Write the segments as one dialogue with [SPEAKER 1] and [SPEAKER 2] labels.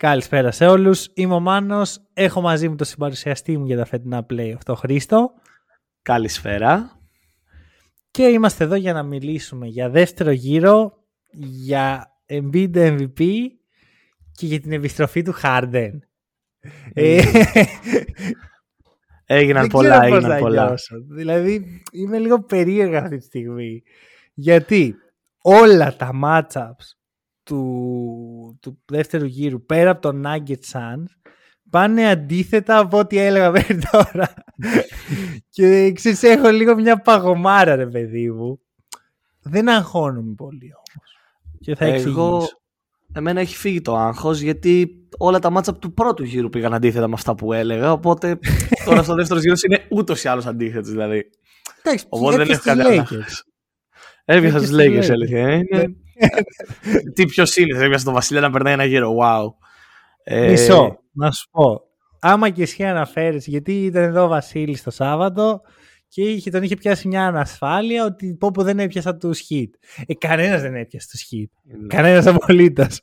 [SPEAKER 1] Καλησπέρα σε όλους. Είμαι ο Μάνος. Έχω μαζί μου το συμπαρουσιαστή μου για τα φετινά play αυτό Χρήστο.
[SPEAKER 2] Καλησπέρα.
[SPEAKER 1] Και είμαστε εδώ για να μιλήσουμε για δεύτερο γύρο, για Embiid MVP και για την επιστροφή του Harden. Ε,
[SPEAKER 2] Έγιναν
[SPEAKER 1] δεν
[SPEAKER 2] πολλά,
[SPEAKER 1] ξέρω πώς
[SPEAKER 2] έγιναν
[SPEAKER 1] θα
[SPEAKER 2] πολλά.
[SPEAKER 1] νιώσω. Δηλαδή είμαι λίγο περίεργα αυτή τη στιγμή. Γιατί όλα τα matchups του, του δεύτερου γύρου πέρα από το Nugget Suns πάνε αντίθετα από ό,τι έλεγα μέχρι τώρα. και ξέρεις, έχω λίγο μια παγωμάρα ρε παιδί μου. Δεν αγχώνομαι πολύ όμως. Και θα
[SPEAKER 2] Εγώ,
[SPEAKER 1] εξηγήσω.
[SPEAKER 2] εμένα έχει φύγει το άγχος γιατί όλα τα μάτσα του πρώτου γύρου πήγαν αντίθετα με αυτά που έλεγα. Οπότε τώρα στο δεύτερος γύρος είναι ούτως ή άλλως αντίθετο. Δηλαδή.
[SPEAKER 1] Εντάξει,
[SPEAKER 2] Οπότε δεν έχω
[SPEAKER 1] έπιασε
[SPEAKER 2] κανένα.
[SPEAKER 1] τις Lakers.
[SPEAKER 2] Έπιασα
[SPEAKER 1] Έπιασε
[SPEAKER 2] τις
[SPEAKER 1] τις
[SPEAKER 2] λέγε,
[SPEAKER 1] Lakers.
[SPEAKER 2] αλήθεια. ε, είναι- Τι πιο σύνηθες, έπιασα τον Βασίλειο να περνάει ένα γύρο. Wow. Ε,
[SPEAKER 1] Μισό, να σου πω. Άμα και εσύ αναφέρεις, γιατί ήταν εδώ ο Βασίλης το Σάββατο και είχε, τον είχε πιάσει μια ανασφάλεια ότι πω που δεν έπιασα τους hit. Ε, κανένας δεν έπιασε τους hit.
[SPEAKER 2] ναι.
[SPEAKER 1] Κανένας απολύτως.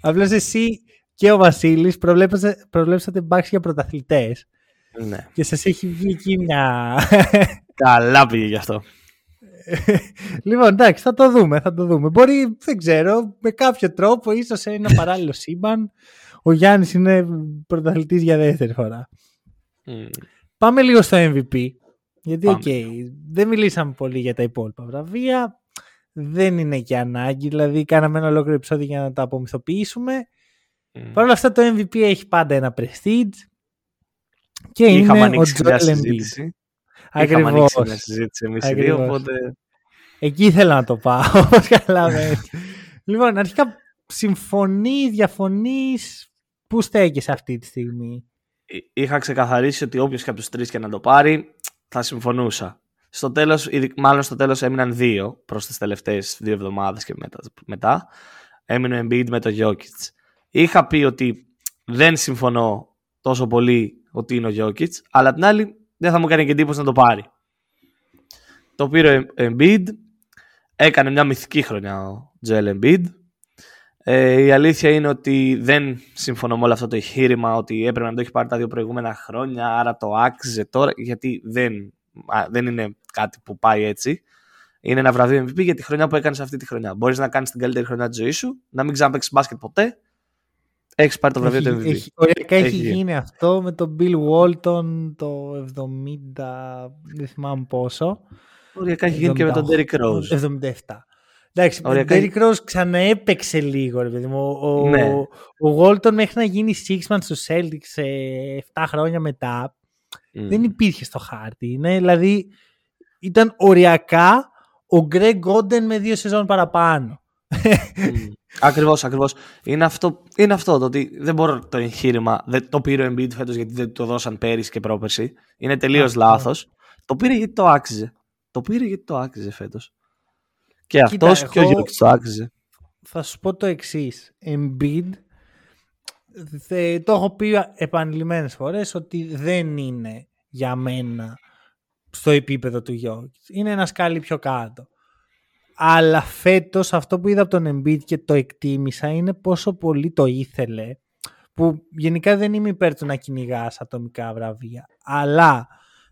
[SPEAKER 1] Απλώς εσύ και ο Βασίλης προβλέψατε, προβλέψατε μπάξ για πρωταθλητές
[SPEAKER 2] ναι.
[SPEAKER 1] και σας έχει βγει εκεί μια...
[SPEAKER 2] Καλά πήγε γι' αυτό.
[SPEAKER 1] λοιπόν, εντάξει, θα το δούμε, θα το δούμε. Μπορεί, δεν ξέρω, με κάποιο τρόπο, ίσως σε ένα παράλληλο σύμπαν, ο Γιάννης είναι πρωταθλητής για δεύτερη φορά.
[SPEAKER 2] Μμ.
[SPEAKER 1] Πάμε λίγο στο MVP. Γιατί, οκ,
[SPEAKER 2] Πάμε.
[SPEAKER 1] δεν μιλήσαμε πολύ για τα υπόλοιπα βραβεία. Δεν είναι και ανάγκη. Δηλαδή, κάναμε ένα ολόκληρο επεισόδιο για να τα απομυθοποιήσουμε.
[SPEAKER 2] Μμ.
[SPEAKER 1] Παρ' όλα αυτά, το MVP έχει πάντα ένα prestige. Και
[SPEAKER 2] Είχαμε
[SPEAKER 1] είναι ο
[SPEAKER 2] ανοίξει μια
[SPEAKER 1] Joel Embiid.
[SPEAKER 2] Συζήτηση. Είχαμε
[SPEAKER 1] Ακριβώς.
[SPEAKER 2] ανοίξει μια συζήτηση εμείς οι δύο,
[SPEAKER 1] Ακριβώς.
[SPEAKER 2] οπότε
[SPEAKER 1] Εκεί ήθελα να το πάω, όπως καταλαβαίνεις. λοιπόν, αρχικά συμφωνείς, διαφωνείς, πού στέκεσαι αυτή τη στιγμή;
[SPEAKER 2] εί- είχα ξεκαθαρίσει ότι όποιος και από τους τρεις και να το πάρει, θα συμφωνούσα. Στο τέλος, ειδι- μάλλον στο τέλος έμειναν δύο προς τις τελευταίες δύο εβδομάδες και μετά. μετά. Έμεινε ο Embiid με το Jokic. Είχα πει ότι δεν συμφωνώ τόσο πολύ ότι είναι ο Jokic, αλλά απ' την άλλη δεν θα μου κάνει και εντύπωση να το πάρει. Το πήρε ο Embiid, έκανε μια μυθική χρονιά ο Joel Embiid. Ε, η αλήθεια είναι ότι δεν συμφωνώ με όλο αυτό το εγχείρημα ότι έπρεπε να το έχει πάρει τα δύο προηγούμενα χρόνια, άρα το άξιζε τώρα, γιατί δεν, α, δεν είναι κάτι που πάει έτσι. Είναι ένα βραβείο MVP για τη χρονιά που έκανε αυτή τη χρονιά. Μπορείς να κάνεις την καλύτερη χρονιά της ζωής σου, να μην ξαναπέξει μπάσκετ ποτέ. Έχεις πάρει το βραβείο
[SPEAKER 1] έχει,
[SPEAKER 2] του MVP.
[SPEAKER 1] έχει, οριακά έχει,
[SPEAKER 2] Έχει γίνει.
[SPEAKER 1] γίνει αυτό με τον Bill Walton το 70, δεν θυμάμαι πόσο.
[SPEAKER 2] Οριακά έχει γίνει και με τον Derrick Rose.
[SPEAKER 1] 77. Εντάξει, ο
[SPEAKER 2] Οριακά-
[SPEAKER 1] Derrick Rose ξαναέπαιξε λίγο, ρε παιδί μου. Ο, ο,
[SPEAKER 2] Ναι.
[SPEAKER 1] ο Walton μέχρι να γίνει Sixman στους Celtics ε, 7 χρόνια μετά,
[SPEAKER 2] Μμ.
[SPEAKER 1] δεν υπήρχε στο χάρτη. Είναι, δηλαδή, ήταν οριακά ο Greg Oden με δύο σεζόν παραπάνω.
[SPEAKER 2] Ακριβώς, ακριβώς. Είναι αυτό, είναι αυτό το ότι δεν μπορώ το εγχείρημα. Δεν το πήρε ο Embiid φέτος γιατί δεν το δώσαν πέρυσι και πρόπερσι. Είναι τελείως
[SPEAKER 1] Αυτό.
[SPEAKER 2] λάθος. Το πήρε γιατί το άξιζε. Το πήρε γιατί το άξιζε φέτος. Και
[SPEAKER 1] Κοίτα,
[SPEAKER 2] αυτός και ο
[SPEAKER 1] εγώ-
[SPEAKER 2] Γιώργη το άξιζε.
[SPEAKER 1] θα σου πω το εξής. Embiid, θε- το έχω πει επανειλημμένες φορές ότι δεν είναι για μένα στο επίπεδο του Jokic. Είναι ένας σκάλι πιο κάτω. Αλλά φέτος αυτό που είδα από τον Embiid και το εκτίμησα είναι πόσο πολύ το ήθελε που γενικά δεν είμαι υπέρ του να κυνηγά ατομικά βραβεία. Αλλά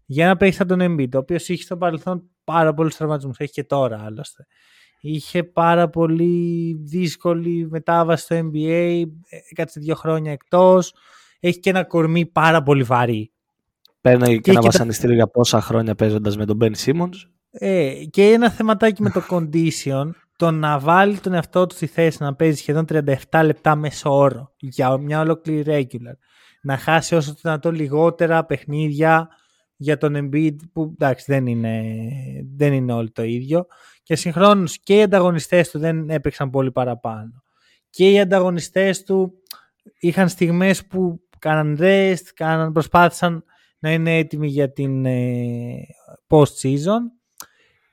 [SPEAKER 1] για να παίξει τον Embiid, ο οποίος είχε στο παρελθόν πάρα πολλούς τραυματισμούς, έχει και τώρα άλλωστε. Είχε πάρα πολύ δύσκολη μετάβαση στο NBA, έκατσε δύο χρόνια εκτός, έχει και ένα κορμί πάρα πολύ βαρύ.
[SPEAKER 2] Παίρνει και,
[SPEAKER 1] Και
[SPEAKER 2] ένα
[SPEAKER 1] κοίτα-
[SPEAKER 2] βασανιστήριο για πόσα χρόνια παίζοντας με τον Ben Simmons.
[SPEAKER 1] Ε, και ένα θεματάκι με το condition, το να βάλει τον εαυτό του στη θέση να παίζει σχεδόν 37 λεπτά μέσω όρο για μια ολόκληρη regular. Να χάσει όσο το δυνατόν λιγότερα παιχνίδια για τον Embiid που εντάξει δεν είναι, δεν είναι όλο το ίδιο και συγχρόνως και οι ανταγωνιστές του δεν έπαιξαν πολύ παραπάνω και οι ανταγωνιστές του είχαν στιγμές που κάναν rest, κάναν, προσπάθησαν να είναι έτοιμοι για την ε, post-season.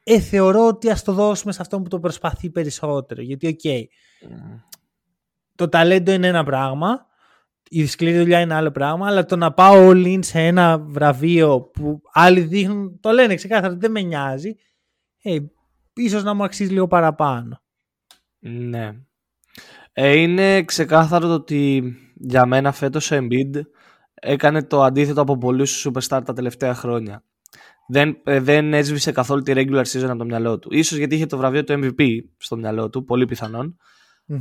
[SPEAKER 1] Ε, θεωρώ ότι ας το δώσουμε σε αυτόν που το προσπαθεί περισσότερο. Γιατί, ok, okay, το ταλέντο είναι ένα πράγμα, η σκληρή δουλειά είναι άλλο πράγμα, αλλά το να πάω all in σε ένα βραβείο που άλλοι δείχνουν, το λένε ξεκάθαρα, δεν με νοιάζει, ε, ίσως να μου αξίζει λίγο παραπάνω.
[SPEAKER 2] Ναι. Ε, είναι ξεκάθαρο το ότι για μένα φέτος ο Embiid έκανε το αντίθετο από πολλούς superstar τα τελευταία χρόνια. Δεν, ε, δεν έσβησε καθόλου τη regular season από το μυαλό του. Ίσως γιατί είχε το βραβείο του MVP στο μυαλό του, πολύ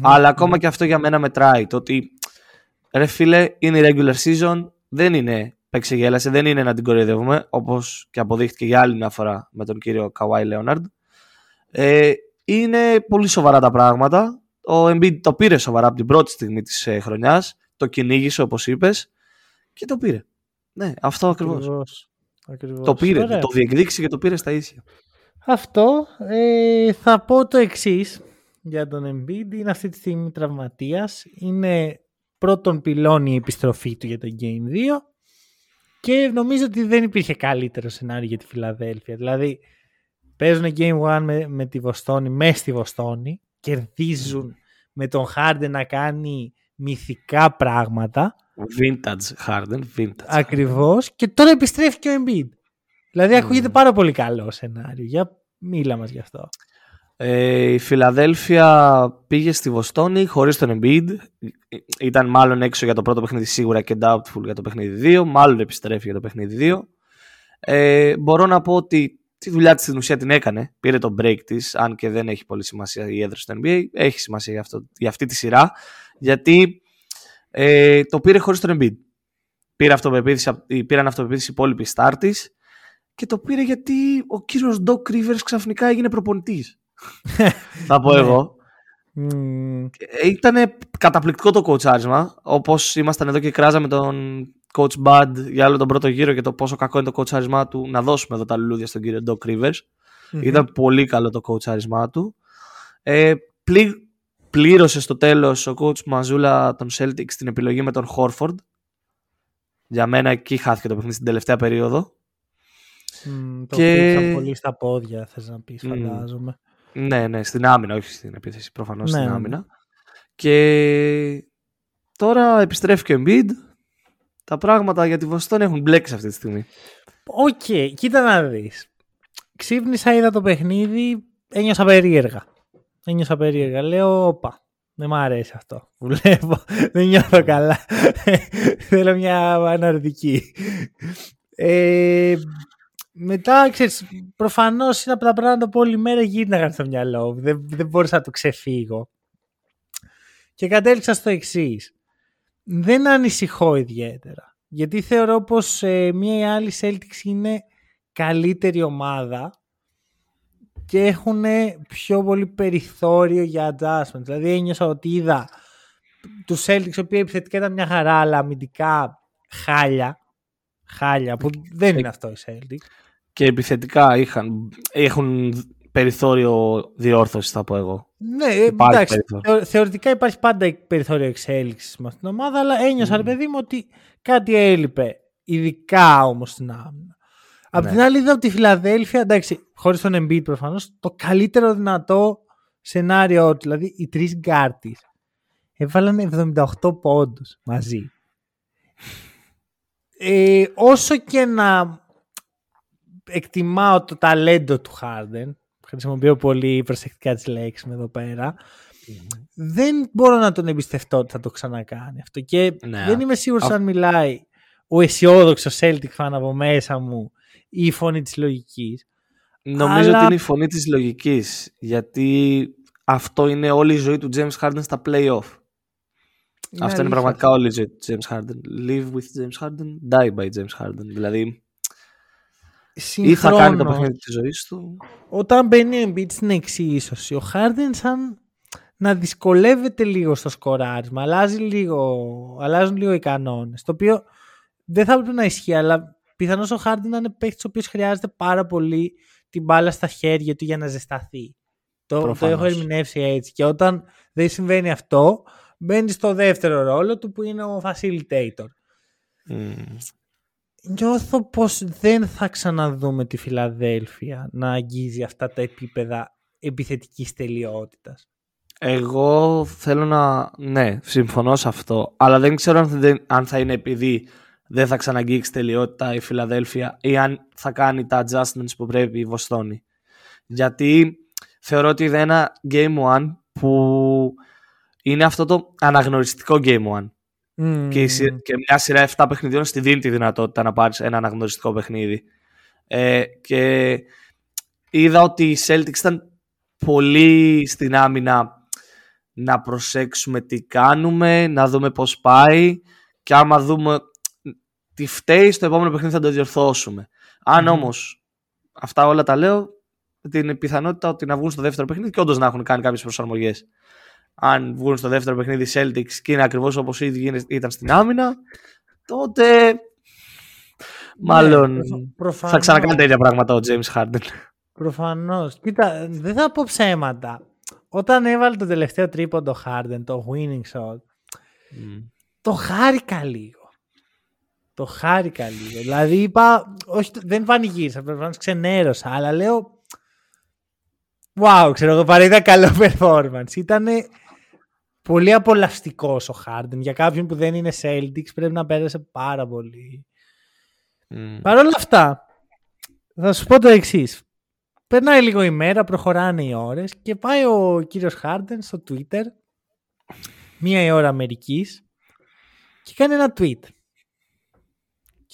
[SPEAKER 2] Αλλά ακόμα και αυτό για μένα μετράει. Το ότι ρε φίλε, είναι η regular season, δεν είναι παίξε δεν είναι να την κοροϊδεύουμε, όπως και αποδείχτηκε για άλλη μια φορά με τον κύριο Καουάι Λέοναρντ. Ε, είναι πολύ σοβαρά τα πράγματα. Ο Embiid το πήρε σοβαρά από την πρώτη στιγμή της ε, χρονιάς, το κυνήγησε όπως είπες και το πήρε. Ναι, αυτό ακριβώς. Το πήρε, το διεκδίκησε και το πήρε στα ίσια.
[SPEAKER 1] Αυτό ε, θα πω το εξής για τον Embiid. Είναι αυτή τη στιγμή τραυματίας. Είναι πρώτον πυλώνει η επιστροφή του για το Game 2 και νομίζω ότι δεν υπήρχε καλύτερο σενάριο για τη Φιλαδέλφια. Δηλαδή παίζουν Game 1 με, με τη Βοστόνη, μέσα στη Βοστόνη, κερδίζουν με τον Harden να κάνει μυθικά πράγματα.
[SPEAKER 2] Vintage Harden, vintage.
[SPEAKER 1] Ακριβώς. Και τώρα επιστρέφει και ο Embiid. Δηλαδή ακούγεται πάρα πολύ καλό σενάριο. Για μίλα μας γι' αυτό.
[SPEAKER 2] Ε, η Φιλαδέλφια πήγε στη Βοστόνη χωρίς τον Embiid. Ήταν μάλλον έξω για το πρώτο παιχνίδι σίγουρα και doubtful για το παιχνίδι 2. Μάλλον επιστρέφει για το παιχνίδι 2. Ε, μπορώ να πω ότι τη δουλειά της στην ουσία την έκανε. Πήρε το break της, αν και δεν έχει πολύ σημασία η έδρα στο NBA. Έχει σημασία για, αυτό, για αυτή τη σειρά. Γιατί ε, το πήρε χωρίς τον Embiid. Πήρε αυτοπεποίθηση, πήραν αυτοπεποίθηση οι υπόλοιποι start και το πήρε γιατί ο κύριος Doc Rivers ξαφνικά έγινε προπονητής θα πω ναι. εγώ. Ε, Ήταν καταπληκτικό το κοουτσάρισμα. Όπως ήμασταν εδώ και κράζαμε τον coach Bud για άλλο τον πρώτο γύρο και το πόσο κακό είναι το κοουτσάρισμά του, να δώσουμε εδώ τα λουλούδια στον κύριο Doc Rivers. Ήταν πολύ καλό το κοουτσάρισμά του. Ε, πλή, πλήρωσε στο τέλος ο coach Μαζούλα των Celtics την επιλογή με τον Horford. Για μένα εκεί χάθηκε το παιχνίδι στην τελευταία περίοδο.
[SPEAKER 1] Mm, το και... πολύ στα πόδια, θες να πεις, φαντάζομαι.
[SPEAKER 2] Ναι, ναι, στην άμυνα, όχι στην επίθεση, προφανώς ναι, στην ναι. άμυνα. Και τώρα επιστρέφει και ο Embiid. Τα πράγματα για τη Βοστόνη έχουν μπλέξει αυτή τη στιγμή.
[SPEAKER 1] Ok, okay, κοίτα να δεις. Ξύπνησα, είδα το παιχνίδι, ένιωσα περίεργα. Ένιωσα περίεργα. Λέω, όπα, δεν μ' αρέσει αυτό που βλέπω. δεν νιώθω καλά. Θέλω μια αναρρωτική. Ε, μετά, ξέρεις, προφανώς είναι από τα πράγματα που όλη μέρα γύρναγαν στο μυαλό μου. Δεν, δεν μπορούσα να το ξεφύγω. Και κατέληξα στο εξής. Δεν ανησυχώ ιδιαίτερα. Γιατί θεωρώ πως ε, μία ή άλλη Celtics είναι καλύτερη ομάδα και έχουν πιο πολύ περιθώριο για adjustment. Δηλαδή ένιωσα ότι είδα του Celtics, οι οποίοι επιθετικά ήταν μια χαρά, αλλά αμυντικά χάλια. Χάλια, που δεν είναι αυτό η Celtics
[SPEAKER 2] και επιθετικά είχαν, έχουν περιθώριο διόρθωσης, θα πω εγώ.
[SPEAKER 1] Ναι, εντάξει, θεωρητικά υπάρχει πάντα περιθώριο εξέλιξης με αυτήν την ομάδα, αλλά ένιωσα, mm. ρε παιδί μου, ότι κάτι έλειπε. Ειδικά όμως στην άμυνα. Απ' ναι. την άλλη, είδα ότι η Φιλαδέλφια, εντάξει, χωρίς τον Embiid προφανώς, το καλύτερο δυνατό σενάριο, δηλαδή οι τρεις γκάρτι έβαλαν 78 πόντους μαζί. Ε, όσο και να εκτιμάω το ταλέντο του Χάρντεν. Χρησιμοποιώ πολύ προσεκτικά τις λέξεις με εδώ Δεν μπορώ να τον εμπιστευτώ ότι θα το ξανακάνει αυτό. Και ναι. δεν είμαι σίγουρος αν μιλάει ο αισιόδοξος Celtic fan από μέσα μου ή η φωνή της λογικής.
[SPEAKER 2] Νομίζω ότι είναι η φωνή της λογικής. Γιατί αυτό είναι όλη η ζωή του James Harden στα play-off. αυτό είναι πραγματικά όλη η ζωή του James Harden. Live with James Harden, die by James Harden. Δηλαδή Συγχρόνω, ή θα κάνει το παιχνίδι της ζωής του.
[SPEAKER 1] Όταν μπαίνει ο Embiid στην εξίσωση, ο Harden σαν να δυσκολεύεται λίγο στο σκοράρισμα. Αλλάζει λίγο, αλλάζουν λίγο οι κανόνες. Το οποίο δεν θα έπρεπε να ισχύει, αλλά πιθανώς ο Harden να είναι παίκτης ο οποίος χρειάζεται πάρα πολύ την μπάλα στα χέρια του για να ζεσταθεί. Το, το έχω ερμηνεύσει έτσι. Και όταν δεν συμβαίνει αυτό, μπαίνει στο δεύτερο ρόλο του που είναι ο facilitator.
[SPEAKER 2] Mm.
[SPEAKER 1] Νιώθω πως δεν θα ξαναδούμε τη Φιλαδέλφια να αγγίζει αυτά τα επίπεδα επιθετικής τελειότητας.
[SPEAKER 2] Εγώ θέλω να. Ναι, συμφωνώ σε αυτό. Αλλά δεν ξέρω αν θα, αν θα είναι επειδή δεν θα ξαναγγίξει τελειότητα η Φιλαδέλφια ή αν θα κάνει τα adjustments που πρέπει η Βοστόνη. Γιατί θεωρώ ότι είναι ένα Game One που είναι αυτό το αναγνωριστικό Game One.
[SPEAKER 1] Mm.
[SPEAKER 2] Και, και μια σειρά 7 παιχνιδιών στη δίνει τη δυνατότητα να πάρεις ένα αναγνωριστικό παιχνίδι. Ε, και είδα ότι οι Celtics ήταν πολύ στην άμυνα να προσέξουμε τι κάνουμε, να δούμε πώς πάει και άμα δούμε τι φταίει στο επόμενο παιχνίδι θα το διορθώσουμε. Αν mm. όμως αυτά όλα τα λέω, την πιθανότητα ότι να βγουν στο δεύτερο παιχνίδι και όντως να έχουν κάνει κάποιες προσαρμογές. Αν βγουν στο δεύτερο παιχνίδι Celtics και είναι ακριβώς όπως ήδη ήταν στην άμυνα, τότε. Μάλλον ναι, θα ξανακάνει τα ίδια πράγματα ο James Harden.
[SPEAKER 1] Προφανώς. Κοίτα, δεν θα πω ψέματα. Όταν έβαλε το τελευταίο τρίποντο Harden, το winning shot, το χάρηκα λίγο. Το χάρηκα λίγο. Δηλαδή είπα, όχι, δεν πανηγύρισα, προφανώ ξενέρωσα, αλλά λέω, Wow, ξέρω εγώ, παρά ήταν καλό performance. Ήταν πολύ απολαυστικός ο Harden. Για κάποιον που δεν είναι Celtics πρέπει να πέρασε πάρα πολύ. Mm. Παρ' όλα αυτά, θα σου πω το εξής. Περνάει λίγο η μέρα, προχωράνε οι ώρες και πάει ο κύριος Harden στο Twitter μία η ώρα Αμερικής και κάνει ένα tweet.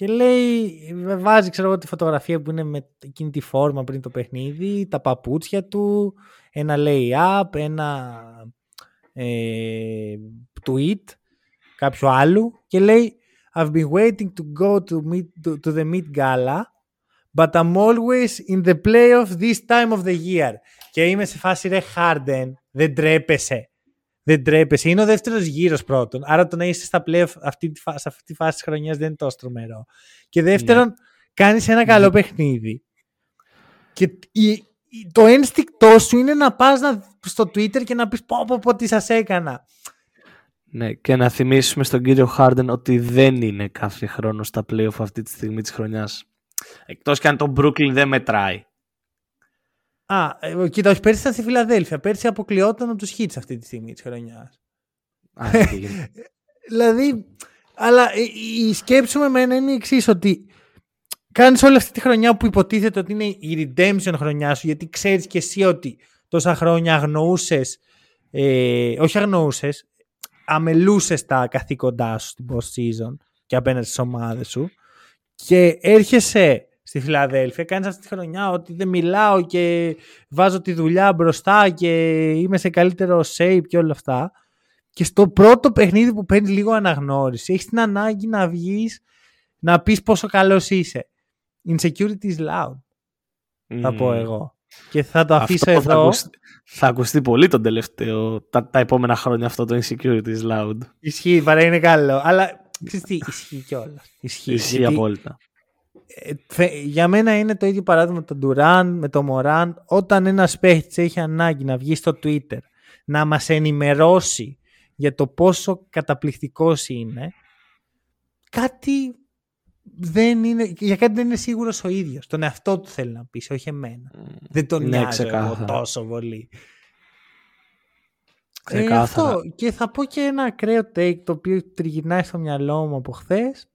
[SPEAKER 1] Και λέει, βάζει ξέρω εγώ τη φωτογραφία που είναι με εκείνη τη φόρμα πριν το παιχνίδι, τα παπούτσια του, ένα lay-up, ένα ε, tweet κάποιο άλλου και λέει I've been waiting to go to, meet, to, to the Meet Gala but I'm always in the playoff this time of the year. Και είμαι σε φάση ρε Harden, δεν τρέπεσαι. Δεν τρέπεσαι. Είναι ο δεύτερος γύρος πρώτον. Άρα το να είσαι στα playoff αυτή, σε αυτή τη φάση της χρονιάς δεν είναι τόσο τρομερό. Και δεύτερον, ναι. κάνεις ένα καλό ναι. παιχνίδι. Και η, το ένστικτό σου είναι να πας στο Twitter και να πεις πω, πω, πω τι σας έκανα.
[SPEAKER 2] Ναι, και να θυμίσουμε στον κύριο Χάρντεν ότι δεν είναι κάθε χρόνο στα playoff αυτή τη στιγμή της χρονιάς. Εκτός και αν το Brooklyn δεν μετράει.
[SPEAKER 1] Α, ε, κοίτα, όχι, πέρσι ήταν στη Φιλαδέλφια. Πέρσι αποκλειόταν από τους Hits αυτή τη στιγμή της χρονιάς. δηλαδή, αλλά ε, η σκέψη μου εμένα είναι η εξής, ότι κάνεις όλη αυτή τη χρονιά που υποτίθεται ότι είναι η redemption χρονιά σου, γιατί ξέρεις και εσύ ότι τόσα χρόνια αγνοούσες, ε, όχι αγνοούσες, αμελούσες τα καθήκοντά σου στην post season και απέναντι στις ομάδες σου και έρχεσαι στη Φιλαδέλφια. Κάνει αυτή τη χρονιά ότι δεν μιλάω και βάζω τη δουλειά μπροστά και είμαι σε καλύτερο shape και όλα αυτά. Και στο πρώτο παιχνίδι που παίρνει λίγο αναγνώριση, έχεις την ανάγκη να βγεις να πεις πόσο καλός είσαι. Insecurity is loud. Θα πω εγώ. Και θα το αφήσω εδώ.
[SPEAKER 2] Θα ακουστεί, θα ακουστεί πολύ τον τελευταίο, τα, τα επόμενα χρόνια αυτό το insecurity is loud.
[SPEAKER 1] Ισχύει, παρά είναι καλό. Αλλά ξέρεις τι, ισχύει κιόλας. Ισχύει,
[SPEAKER 2] ισχύει γιατί, απόλυτα
[SPEAKER 1] για μένα είναι το ίδιο παράδειγμα με τον Ντουράν, με τον Μωράν. Όταν ένας παίχτης έχει ανάγκη να βγει στο Twitter να μας ενημερώσει για το πόσο καταπληκτικός είναι, κάτι δεν είναι, για κάτι δεν είναι σίγουρος ο ίδιος. Τον εαυτό του θέλει να πεις, όχι εμένα. δεν τον ναι, νοιάζει εγώ τόσο πολύ. Ε, αυτό. Και θα πω και ένα ακραίο take το οποίο τριγυρνάει στο μυαλό μου από χθες.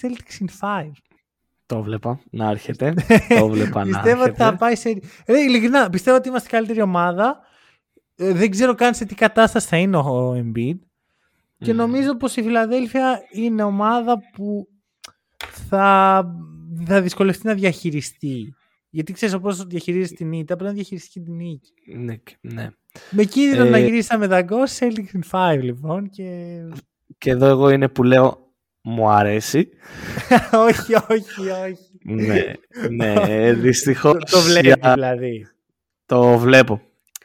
[SPEAKER 1] Celtics in 5.
[SPEAKER 2] Το βλέπα να έρχεται. το βλέπα να
[SPEAKER 1] Πιστεύω ότι θα πάει σε. Ρε, ειλικρινά, πιστεύω ότι είμαστε η καλύτερη ομάδα. Ε, δεν ξέρω καν σε τι κατάσταση θα είναι ο Embiid. Και νομίζω πως η Φιλαδέλφια είναι ομάδα που θα, θα δυσκολευτεί να διαχειριστεί. Γιατί ξέρεις πώ διαχειρίζεσαι την ήττα, πρέπει να διαχειριστεί και την νίκη.
[SPEAKER 2] Ναι, ναι.
[SPEAKER 1] Με κίνδυνο ε... να γυρίσαμε δαγκός σε Celtics 5 λοιπόν. Και...
[SPEAKER 2] και εδώ εγώ είναι που λέω μου αρέσει.
[SPEAKER 1] όχι, όχι, όχι.
[SPEAKER 2] ναι, ναι, δυστυχώς.
[SPEAKER 1] Το, το βλέπει δηλαδή.
[SPEAKER 2] Το βλέπω.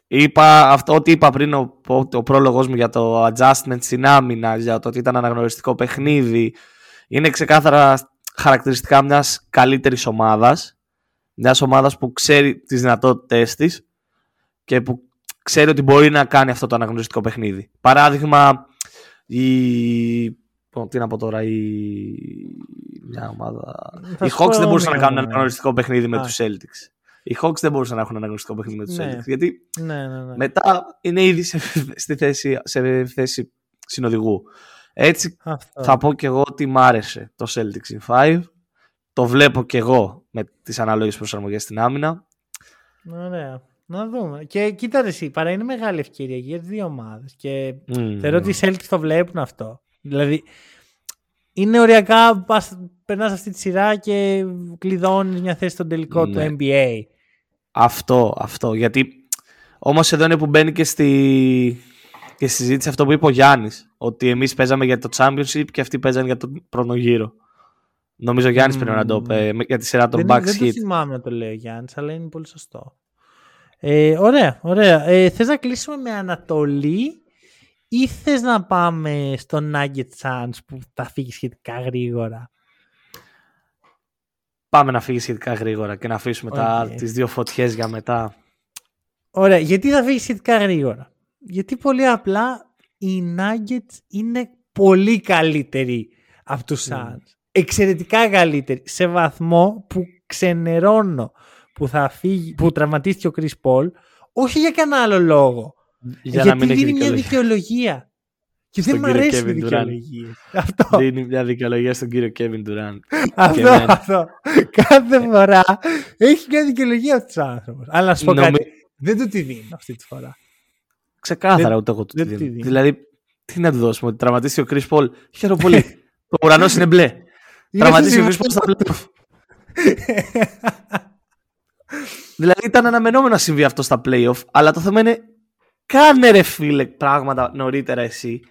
[SPEAKER 2] Είπα αυτό ότι είπα πριν ο, ο πρόλογος μου για το adjustment στην άμυνα, για το ότι ήταν αναγνωριστικό παιχνίδι. Είναι ξεκάθαρα χαρακτηριστικά μιας καλύτερης ομάδας. Μιας ομάδας που ξέρει τις δυνατότητές της και που ξέρει ότι μπορεί να κάνει αυτό το αναγνωριστικό παιχνίδι. Παράδειγμα, η... Τι να πω τώρα, η... Μια ομάδα...
[SPEAKER 1] Θα
[SPEAKER 2] οι
[SPEAKER 1] σου
[SPEAKER 2] Hawks
[SPEAKER 1] πω
[SPEAKER 2] δεν μπορούσαν να
[SPEAKER 1] μια
[SPEAKER 2] κάνουν ένα
[SPEAKER 1] ομάδα.
[SPEAKER 2] αναγνωριστικό παιχνίδι με
[SPEAKER 1] Α.
[SPEAKER 2] τους Celtics. Οι Hawks δεν μπορούσαν να έχουν ένα αναγνωριστικό παιχνίδι με τους
[SPEAKER 1] Ναι.
[SPEAKER 2] Celtics. Γιατί
[SPEAKER 1] Ναι, ναι, ναι.
[SPEAKER 2] μετά είναι ήδη σε, στη θέση, σε θέση συνοδηγού. Έτσι
[SPEAKER 1] Αυτό.
[SPEAKER 2] θα πω και εγώ ότι μ' άρεσε το Celtics in 5. Το βλέπω και εγώ με τις ανάλογες προσαρμογές στην άμυνα.
[SPEAKER 1] Ωραία. Να δούμε. Και κοίτα ρε εσύ, παρά είναι μεγάλη ευκαιρία για τις δύο ομάδες. Και
[SPEAKER 2] Μμμ.
[SPEAKER 1] θεωρώ ότι οι Celtics το βλέπουν αυτό. Δηλαδή, είναι οριακά, πας, περνάς αυτή τη σειρά και κλειδώνεις μια θέση στον τελικό
[SPEAKER 2] Ναι.
[SPEAKER 1] του NBA.
[SPEAKER 2] Αυτό, αυτό. Γιατί όμως εδώ είναι που μπαίνει και στη, και στη συζήτηση αυτό που είπε ο Γιάννης. Ότι εμείς παίζαμε για το Championship και αυτοί παίζανε για τον πρώτο γύρο. Νομίζω ο Γιάννης πρέπει να το
[SPEAKER 1] Μμμ.
[SPEAKER 2] πει για τη σειρά των
[SPEAKER 1] δεν,
[SPEAKER 2] Bucks
[SPEAKER 1] δεν το
[SPEAKER 2] Heat.
[SPEAKER 1] θυμάμαι να το λέει ο Γιάννης, αλλά είναι πολύ σωστό. Ε, ωραία, ωραία. Ε, θες να κλείσουμε με Ανατολή; Ή θες να πάμε στο Nuggets-Suns που θα φύγει σχετικά γρήγορα;
[SPEAKER 2] Πάμε να φύγει σχετικά γρήγορα και να αφήσουμε τα,
[SPEAKER 1] Οκ.
[SPEAKER 2] τις δύο φωτιές για μετά.
[SPEAKER 1] Ωραία, γιατί θα φύγει σχετικά γρήγορα; Γιατί πολύ απλά οι Nuggets είναι πολύ καλύτεροι από τους Suns. Εξαιρετικά καλύτεροι. Σε βαθμό που ξενερώνω που, θα φύγει, που τραυματίστηκε ο Chris Paul, όχι για κανένα άλλο λόγο.
[SPEAKER 2] Για
[SPEAKER 1] γιατί
[SPEAKER 2] να μην έχει
[SPEAKER 1] δίνει μια
[SPEAKER 2] δικαιολογία.
[SPEAKER 1] δικαιολογία. Και δεν
[SPEAKER 2] Στον
[SPEAKER 1] μου
[SPEAKER 2] κύριο
[SPEAKER 1] αρέσουν οι
[SPEAKER 2] Kevin Durant.
[SPEAKER 1] δικαιολογίε. Αυτό.
[SPEAKER 2] Δίνει μια δικαιολογία στον κύριο Kevin Durant.
[SPEAKER 1] αυτό,
[SPEAKER 2] εμένα.
[SPEAKER 1] αυτό. Κάθε φορά έχει μια δικαιολογία αυτός ο άνθρωπος. Αλλά να σου πω
[SPEAKER 2] Νομι-
[SPEAKER 1] κάτι. Δεν του τη δίνω αυτή τη φορά.
[SPEAKER 2] Ξεκάθαρα
[SPEAKER 1] Δεν-
[SPEAKER 2] ούτε εγώ του
[SPEAKER 1] δεν
[SPEAKER 2] τη
[SPEAKER 1] τη
[SPEAKER 2] δίνω.
[SPEAKER 1] δίνω.
[SPEAKER 2] Δηλαδή, τι να του δώσουμε, ότι τραυματίστηκε ο Chris Paul. Χαίρομαι πολύ. το ουρανός είναι μπλε.
[SPEAKER 1] Είναι
[SPEAKER 2] Τραυματίστηκε ο
[SPEAKER 1] στο
[SPEAKER 2] Chris Paul στα playoff. δηλαδή ήταν αναμενόμενο να συμβεί αυτό στα playoff, αλλά το θέμα είναι κάνε ρε φίλε πράγματα νωρίτερα εσύ.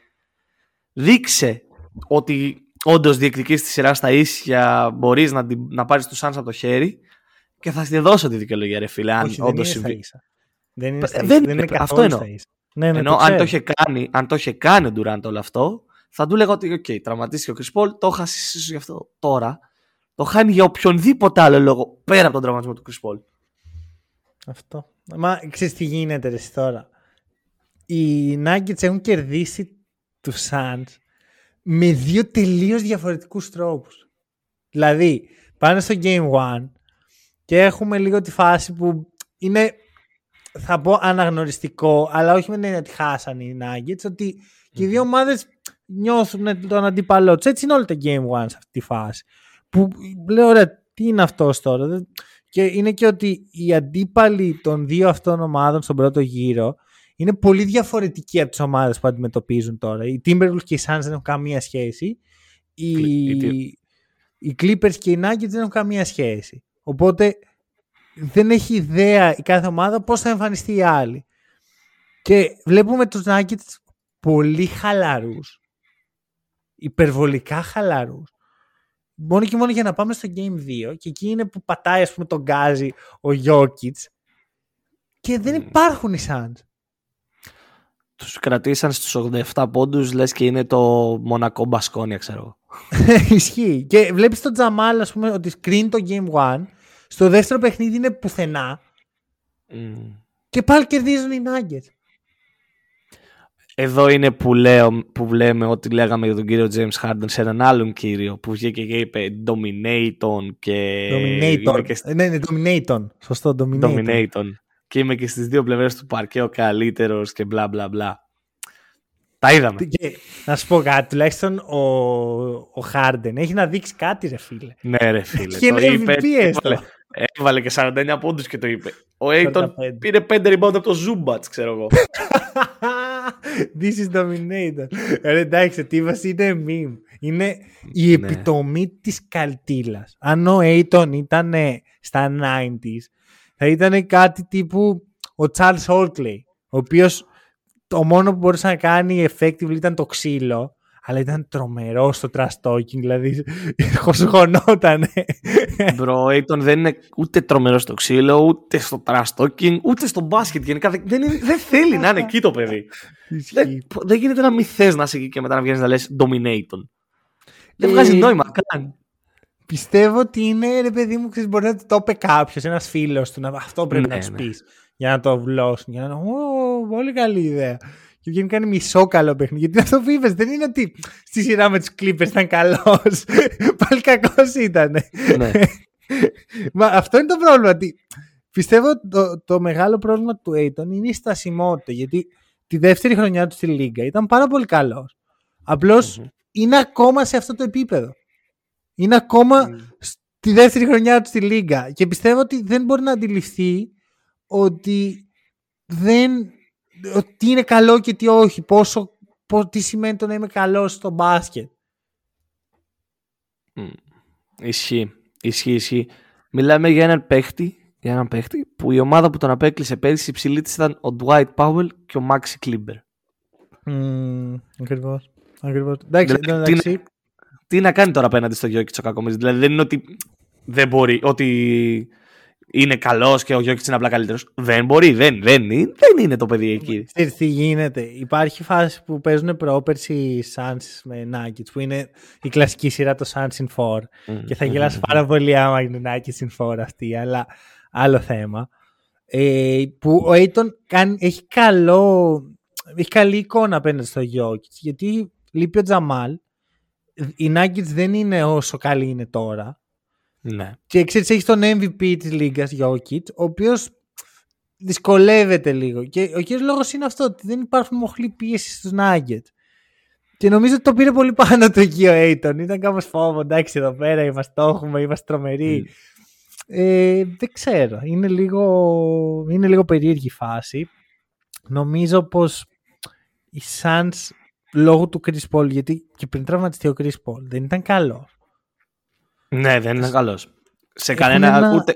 [SPEAKER 2] Δείξε ότι όντως διεκδικείς τη σειρά στα ίσια, μπορείς να, την- να πάρεις τους Suns από το χέρι και θα στη δώσω τη δικαιολογία, ρε φίλε. Αν
[SPEAKER 1] Όχι, δεν
[SPEAKER 2] όντως
[SPEAKER 1] είναι στα
[SPEAKER 2] συμβεί.
[SPEAKER 1] ίσα. Δεν είναι, στα
[SPEAKER 2] Ε,
[SPEAKER 1] ίσα.
[SPEAKER 2] δεν
[SPEAKER 1] δεν είναι
[SPEAKER 2] είναι, αυτό
[SPEAKER 1] καθόλου
[SPEAKER 2] εννοώ.
[SPEAKER 1] στα ίσα. Ναι, ναι,
[SPEAKER 2] Ενώ
[SPEAKER 1] το
[SPEAKER 2] αν, το
[SPEAKER 1] ξέρω.
[SPEAKER 2] είχε κάνει, αν το είχε κάνει ο Durant όλο αυτό, θα του έλεγα ότι, οκ, τραυματίστηκε ο Chris Paul, το έχασε ίσως γι' αυτό. Τώρα, το χάνει για οποιονδήποτε άλλο λόγο πέρα από τον τραυματισμό του Chris Paul.
[SPEAKER 1] Αυτό. Μα ξέρεις τι γίνεται ρε, εσύ τώρα. Οι Nuggets έχουν κερδίσει τους Suns με δύο τελείως διαφορετικούς τρόπους. Δηλαδή, πάνε στο Game 1 και έχουμε λίγο τη φάση που είναι, θα πω, αναγνωριστικό, αλλά όχι με την έννοια ότι χάσαν οι Nuggets, ότι και οι δύο ομάδες νιώθουν τον αντίπαλό τους. Έτσι είναι όλα τα Game 1 σε αυτή τη φάση. Που λέω, ωραία, τι είναι αυτός τώρα. Δεν- Και είναι και ότι οι αντίπαλοι των δύο αυτών ομάδων στον πρώτο γύρο είναι πολύ διαφορετικοί από τις ομάδες που αντιμετωπίζουν τώρα. Οι Timberwolves και οι Suns δεν έχουν καμία σχέση. Οι,
[SPEAKER 2] Οι-
[SPEAKER 1] οι Clippers και οι Nuggets δεν έχουν καμία σχέση. Οπότε δεν έχει ιδέα η κάθε ομάδα πώς θα εμφανιστεί η άλλη. Και βλέπουμε τους Nuggets πολύ χαλαρούς. Υπερβολικά χαλαρούς. Μόνο και μόνο για να πάμε στο Game 2 και εκεί είναι που πατάει ας πούμε τον γκάζι ο Jokic και δεν υπάρχουν οι Suns.
[SPEAKER 2] Τους κρατήσαν στους 87 πόντους, λες και είναι το Μονακό Μπασκόνια, ξέρω εγώ.
[SPEAKER 1] Ισχύει. Και βλέπεις τον Τζαμάλ ας πούμε ότι screen το Game 1 στο δεύτερο παιχνίδι είναι πουθενά
[SPEAKER 2] Μμ.
[SPEAKER 1] και πάλι κερδίζουν οι Nuggets.
[SPEAKER 2] Εδώ είναι που, λέω, που λέμε ότι λέγαμε για τον κύριο James Harden σε έναν άλλον κύριο που βγήκε και είπε Dominaton και.
[SPEAKER 1] Dominator.
[SPEAKER 2] είμαι και
[SPEAKER 1] Ναι, ναι, Dominaton. Σωστό, Dominator.
[SPEAKER 2] Dominaton. Και είμαι και στις δύο πλευρές του παρκέ ο καλύτερος και μπλα μπλα μπλα. Τα είδαμε.
[SPEAKER 1] Και, να σου πω κάτι, τουλάχιστον ο, ο Harden έχει να δείξει κάτι ρε φίλε.
[SPEAKER 2] Ναι ρε φίλε.
[SPEAKER 1] Και
[SPEAKER 2] το
[SPEAKER 1] είναι
[SPEAKER 2] είπε,
[SPEAKER 1] MVP έστω.
[SPEAKER 2] έβαλε, έβαλε και 49 πόντους και το είπε. Ο Aiton
[SPEAKER 1] 45.
[SPEAKER 2] πήρε 5 rebound από το Zubats, ξέρω εγώ.
[SPEAKER 1] This is Dominator. Ρε, εντάξει, ο τύπος είναι meme. Είναι η
[SPEAKER 2] Ναι.
[SPEAKER 1] επιτομή της καλτήλας. Αν ο Aiton ήταν στα 90s, θα ήταν κάτι τύπου ο Charles Oakley, ο οποίος το μόνο που μπορούσε να κάνει effective ήταν το ξύλο, αλλά ήταν τρομερό στο trash talking, δηλαδή χωσουχωνότανε.
[SPEAKER 2] Bro, ο Aiton δεν είναι ούτε τρομερό στο ξύλο, ούτε στο trash talking, ούτε στο μπάσκετ. Γενικά δεν, δεν, είναι- δεν θέλει να είναι εκεί το παιδί. δεν,
[SPEAKER 1] Ισχύει.
[SPEAKER 2] δεν γίνεται να μην θες να είσαι εκεί και μετά να βγαίνεις να λες Dominaton. Δεν
[SPEAKER 1] Ε,
[SPEAKER 2] βγάζει νόημα καν.
[SPEAKER 1] Πιστεύω ότι είναι ρε παιδί μου, ξέρεις, μπορεί να το είπε κάποιος, ένας φίλος του. Να, αυτό πρέπει
[SPEAKER 2] Ναι,
[SPEAKER 1] να τους
[SPEAKER 2] ναι.
[SPEAKER 1] πεις. Για να το βλώσουν. Για να Ω, πολύ καλή ιδέα. Και βγαίνει κάνει μισό καλό παιχνίδι. Γιατί αυτό που είπες, δεν είναι ότι στη σειρά με τους Clippers ήταν καλός. Πάλι κακός ήταν.
[SPEAKER 2] ναι.
[SPEAKER 1] Μα αυτό είναι το πρόβλημα. Ότι πιστεύω το, το μεγάλο πρόβλημα του Aiton είναι η στασιμότητα. Γιατί τη δεύτερη χρονιά του στη Λίγκα ήταν πάρα πολύ καλός. Απλώς είναι ακόμα σε αυτό το επίπεδο. Είναι ακόμα στη δεύτερη χρονιά του στη Λίγκα. Και πιστεύω ότι δεν μπορεί να αντιληφθεί ότι δεν ότι είναι καλό και τι όχι. Πόσο, πο- τι σημαίνει το να είμαι καλός στο μπάσκετ.
[SPEAKER 2] Ισχύει. Ισχύει, ισχύει. Μιλάμε για έναν παίχτη, για έναν παίχτη που η ομάδα που τον απέκλεισε πέρυσι υψηλή της ήταν ο Dwight Powell και ο Maxi Kleber.
[SPEAKER 1] Mm, Ακριβώς. Ακριβώς. Εντάξει,
[SPEAKER 2] Δηλαδή,
[SPEAKER 1] εν τω
[SPEAKER 2] τι
[SPEAKER 1] μεταξύ,
[SPEAKER 2] Τι να κάνει τώρα απέναντι στο Γιώκητς ο Κακομίζη. Δηλαδή δεν είναι ότι δεν μπορεί, ότι είναι καλός και ο Γιώκητς είναι απλά καλύτερος. Δεν μπορεί, δεν, δεν, είναι, δεν είναι το παιδί εκεί.
[SPEAKER 1] Ξέρεις τι γίνεται. Υπάρχει φάση που παίζουν πρόπερση οι Suns με Nuggets που είναι η κλασική σειρά το Suns in 4 και θα γελάσει πάρα πολύ άμα είναι Nuggets in 4 αυτή αλλά άλλο θέμα. Ε, που ο Aiton κάνει, έχει, καλό, έχει καλή εικόνα απέναντι στο Jokic γιατί λείπει ο Τζαμάλ οι Nuggets δεν είναι όσο καλή είναι τώρα.
[SPEAKER 2] Ναι.
[SPEAKER 1] και ξέρεις έχεις τον MVP της Λίγκας Jokic ο οποίος δυσκολεύεται λίγο. Και ο κύριος λόγος είναι αυτό ότι δεν υπάρχουν μοχλή πίεσης στους Nuggets. Και νομίζω ότι το πήρε πολύ πάνω το εκεί ο Aiton ήταν κάπως φόβο εντάξει εδώ πέρα είμαστε το έχουμε είμαστε τρομεροί. Ε, δεν ξέρω είναι λίγο, είναι λίγο περίεργη η φάση. Νομίζω πως οι Suns λόγω του Chris Paul γιατί και πριν τραυματιστεί ο Chris Paul δεν ήταν καλό
[SPEAKER 2] Ναι, δεν είναι καλός. Σε
[SPEAKER 1] Έχουν
[SPEAKER 2] κανένα.
[SPEAKER 1] ένα-
[SPEAKER 2] Ούτε,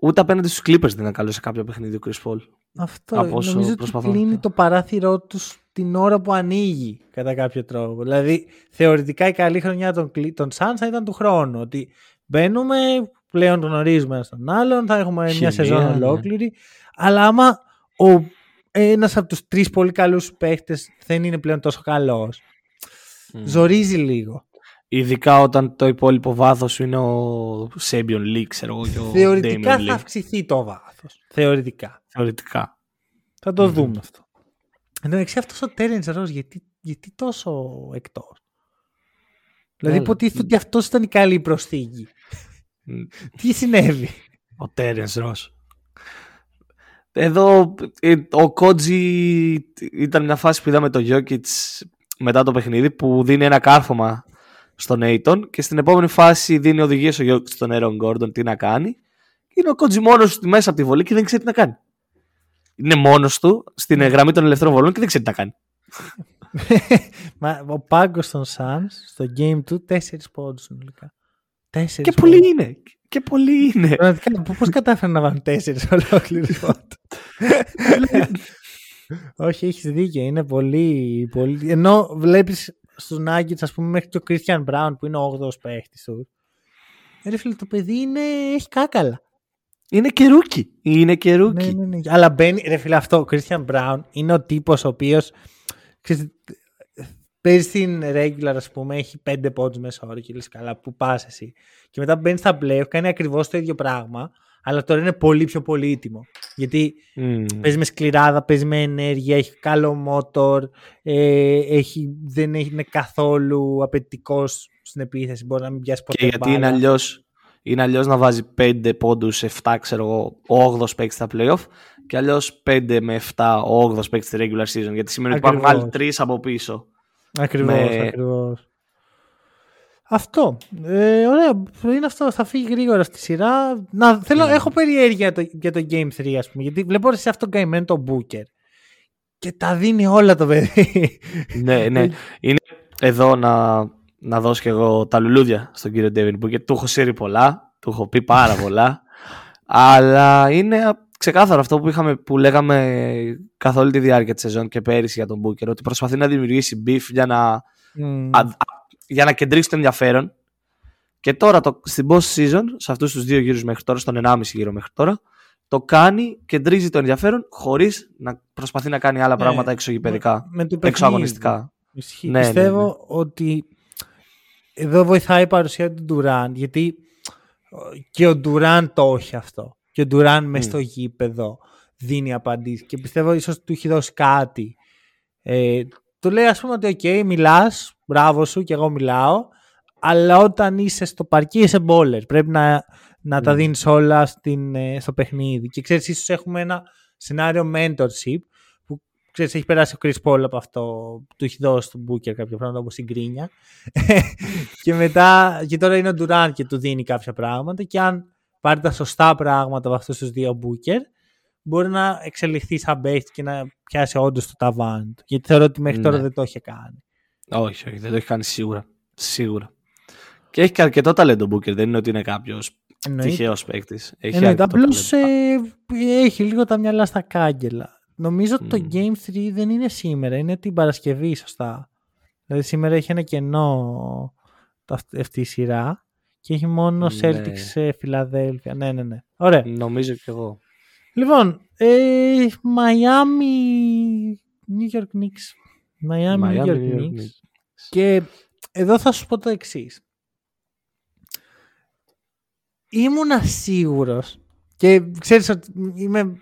[SPEAKER 2] ούτε απέναντι στους Clippers δεν είναι καλό σε κάποιο παιχνίδι ο Chris Paul.
[SPEAKER 1] Αυτό
[SPEAKER 2] Από όσο
[SPEAKER 1] νομίζω ότι
[SPEAKER 2] προσπαθώ.
[SPEAKER 1] κλείνει το παράθυρό τους την ώρα που ανοίγει κατά κάποιο τρόπο. Δηλαδή θεωρητικά η καλή χρονιά των, Cl- των Suns θα ήταν του χρόνου. Ότι μπαίνουμε, πλέον γνωρίζουμε ένα τον άλλον, θα έχουμε
[SPEAKER 2] Χημεία,
[SPEAKER 1] μια σεζόν
[SPEAKER 2] ναι.
[SPEAKER 1] ολόκληρη. Αλλά άμα ο, ένας από τους τρεις πολύ καλούς παίχτες δεν είναι πλέον τόσο καλός, ζορίζει λίγο.
[SPEAKER 2] Ειδικά όταν το υπόλοιπο βάθος σου είναι ο Σέμπιον Λί, ξέρω εγώ. και ο
[SPEAKER 1] Θεωρητικά
[SPEAKER 2] Damian
[SPEAKER 1] θα
[SPEAKER 2] Lee.
[SPEAKER 1] αυξηθεί το βάθος. Θεωρητικά.
[SPEAKER 2] Θεωρητικά.
[SPEAKER 1] Θα το δούμε αυτό. Εν τω μεταξύ αυτός ο Terence Ross γιατί, γιατί τόσο εκτός; Δηλαδή
[SPEAKER 2] Έλα.
[SPEAKER 1] υποτίθεται ότι αυτός ήταν η καλή προσθήκη.
[SPEAKER 2] Μ.
[SPEAKER 1] Τι συνέβη;
[SPEAKER 2] Ο Τέρενς Ρος. Εδώ ε, ο Κότζι ήταν μια φάση που είδαμε το Jokic μετά το παιχνίδι που δίνει ένα κάρφωμα στον Aiton και στην επόμενη φάση δίνει οδηγίες ο Jokic στον Aaron Gordon τι να κάνει. Είναι ο Κότζι μόνος του μέσα από τη βολή και δεν ξέρει τι να κάνει. Είναι μόνος του στην γραμμή των ελευθερών βολών και δεν ξέρει τι να κάνει.
[SPEAKER 1] Μα, ο πάγκος των Suns στο game του τέσσερις πόντους συνολικά. Τέσσερις
[SPEAKER 2] Και πολλοί είναι. Και πολλοί είναι.
[SPEAKER 1] Πραγματικά, πώς κατάφεραν να βάλουν τέσσερις ολόκληρους πόντους. Όχι, έχεις δίκιο. Είναι πολύ, πολύ... Ενώ βλέπεις στους Nuggets, ας πούμε, μέχρι και ο Christian Braun που είναι ο 8ος παίχτης του. Ε, Ρε φίλε, το παιδί είναι... έχει κάκαλα.
[SPEAKER 2] Είναι και rookie. Είναι και rookie.
[SPEAKER 1] Ναι, ναι, ναι. Αλλά μπαίνει, ρε φίλε, αυτό, ο Christian Braun είναι ο τύπος ο οποίος ξέρεις, παίζει στην regular, ας πούμε, έχει πέντε πόντους μέσα όρο και λες καλά, πού πας εσύ. Και μετά μπαίνεις στα playoff, κάνει ακριβώς το ίδιο πράγμα, αλλά τώρα είναι πολύ πιο πολύτιμο. Γιατί
[SPEAKER 2] Μμμ.
[SPEAKER 1] παίζει με σκληράδα, παίζει με ενέργεια, έχει καλό μότορ, ε, έχει, δεν έχει- είναι καθόλου απαιτητικός στην επίθεση, μπορεί να μην πιάσει ποτέ
[SPEAKER 2] Και γιατί είναι
[SPEAKER 1] μπάλα.
[SPEAKER 2] αλλιώς είναι αλλιώς να βάζει 5 πόντους, 7 ξέρω εγώ, ο 8ο παίκτη στα playoff και αλλιώς 5 με 7 ο 8ο παίκτη στη regular season. Γιατί σημαίνει ότι υπάρχουν
[SPEAKER 1] Ακριβώς.
[SPEAKER 2] άλλοι 3 από πίσω.
[SPEAKER 1] Ακριβώς,
[SPEAKER 2] με-
[SPEAKER 1] ακριβώς. Αυτό. Ε, ωραία. Είναι αυτό. Θα φύγει γρήγορα στη σειρά. Να, θέλω, Έχω περιέργεια το, για το Game 3, ας πούμε. Γιατί βλέπω σε αυτό το καημένο το Booker. Και τα δίνει όλα το παιδί.
[SPEAKER 2] ναι, ναι. Είναι εδώ να, να δώσω και εγώ τα λουλούδια στον κύριο Ντέβιν που του έχω σύρει πολλά, του έχω πει πάρα πολλά. αλλά είναι ξεκάθαρο αυτό που, είχαμε, που λέγαμε καθ' όλη τη διάρκεια της σεζόν και πέρυσι για τον Booker, ότι προσπαθεί να δημιουργήσει beef για να
[SPEAKER 1] Μμ.
[SPEAKER 2] α- α- για να κεντρήσει το ενδιαφέρον. Και τώρα το, στην post season, σε αυτούς τους δύο γύρους μέχρι τώρα, στον 1,5 γύρο μέχρι τώρα, το κάνει, κεντρίζει το ενδιαφέρον χωρίς να προσπαθεί να κάνει άλλα
[SPEAKER 1] Ναι,
[SPEAKER 2] πράγματα εξωγηπαιδικά.
[SPEAKER 1] με το
[SPEAKER 2] Έξω
[SPEAKER 1] παιχνίδι.
[SPEAKER 2] αγωνιστικά.
[SPEAKER 1] Ισχύει.
[SPEAKER 2] Ναι, ναι,
[SPEAKER 1] Πιστεύω
[SPEAKER 2] ναι.
[SPEAKER 1] ότι εδώ βοηθάει η παρουσία του Ντουράν, γιατί και ο Ντουράν το έχει αυτό. Και ο Ντουράν mm. στο γήπεδο δίνει απαντήσεις. Και πιστεύω ίσως του έχει δώσει κάτι. Ε, του λέει ας πούμε ότι ok, okay, μιλάς, μπράβο σου και εγώ μιλάω, αλλά όταν είσαι στο παρκέ είσαι baller. Πρέπει να, να τα δίνεις όλα στην, ε, στο παιχνίδι. Και ξέρεις, ίσως έχουμε ένα σενάριο mentorship που ξέρεις, έχει περάσει ο Chris Paul από αυτό, του έχει δώσει του Booker κάποια πράγματα όπως την γκρίνια και μετά και τώρα είναι ο Durant και του δίνει κάποια πράγματα και αν πάρει τα σωστά πράγματα από αυτούς τους δύο Booker μπορεί να εξελιχθεί σαν παίχτη και να πιάσει όντως το ταβάνι του. Γιατί θεωρώ ότι μέχρι τώρα ναι. δεν το είχε κάνει.
[SPEAKER 2] Όχι, όχι, δεν το έχει κάνει σίγουρα. Σίγουρα. Και έχει και αρκετό ταλέντο Booker, δεν είναι ότι είναι κάποιος τυχαίος παίκτης. Έχει
[SPEAKER 1] Απλώς ε, έχει λίγο τα μυαλά στα κάγκελα. Νομίζω ότι το Game 3 δεν είναι σήμερα, είναι την Παρασκευή, σωστά. Δηλαδή σήμερα έχει ένα κενό αυτή η σειρά και έχει μόνο ναι. Celtics σε Φιλαδέλφια. Ναι, ναι, ναι. Ωραία.
[SPEAKER 2] Νομίζω και εγώ.
[SPEAKER 1] Λοιπόν, ε, Miami, New York Knicks. Miami, New York Knicks. Και εδώ θα σου πω το εξής. Ήμουνα σίγουρος και ξέρεις ότι είμαι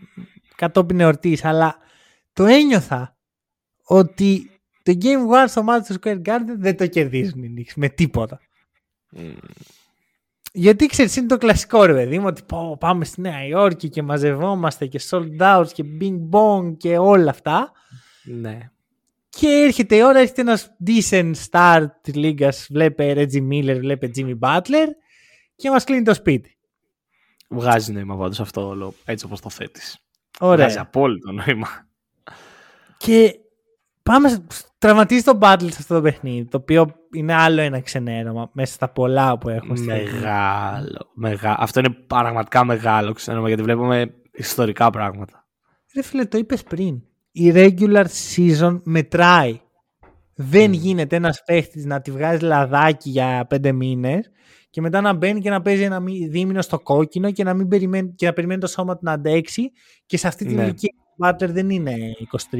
[SPEAKER 1] κατόπιν εορτής, αλλά το ένιωθα ότι το Game 1 στο Madison Square Garden δεν το κερδίζουν οι Knicks με τίποτα. Γιατί ξέρεις, είναι το κλασικό ρε παιδί μου, ότι πω, πάμε στη Νέα Υόρκη και μαζευόμαστε και sold out και bing bong και όλα αυτά.
[SPEAKER 2] Ναι.
[SPEAKER 1] Και έρχεται η ώρα, έρχεται ένας decent star της λίγας, βλέπε Reggie Miller, βλέπε Jimmy Butler και μας κλείνει το σπίτι.
[SPEAKER 2] Βγάζει νόημα πάντως αυτό όλο, έτσι όπως το θέτεις.
[SPEAKER 1] Ωραία.
[SPEAKER 2] Βγάζει απόλυτο νόημα.
[SPEAKER 1] Και πάμε, τραυματίζει τον Battle σε αυτό το παιχνίδι, το οποίο είναι άλλο ένα ξενέρωμα μέσα στα πολλά που έχουμε
[SPEAKER 2] στη Μεγάλο. Μεγάλο. Αυτό είναι πραγματικά μεγάλο ξενέρωμα γιατί βλέπουμε ιστορικά πράγματα.
[SPEAKER 1] Ρε φίλε, το είπες πριν. Η regular season μετράει. Δεν mm. γίνεται ένας παίχτης να τη βγάζει λαδάκι για πέντε μήνες και μετά να μπαίνει και να παίζει ένα δίμηνο στο κόκκινο και να, μην περιμένει, και να περιμένει το σώμα του να αντέξει και σε αυτή την ναι. ηλικία ο Butler δεν είναι 23.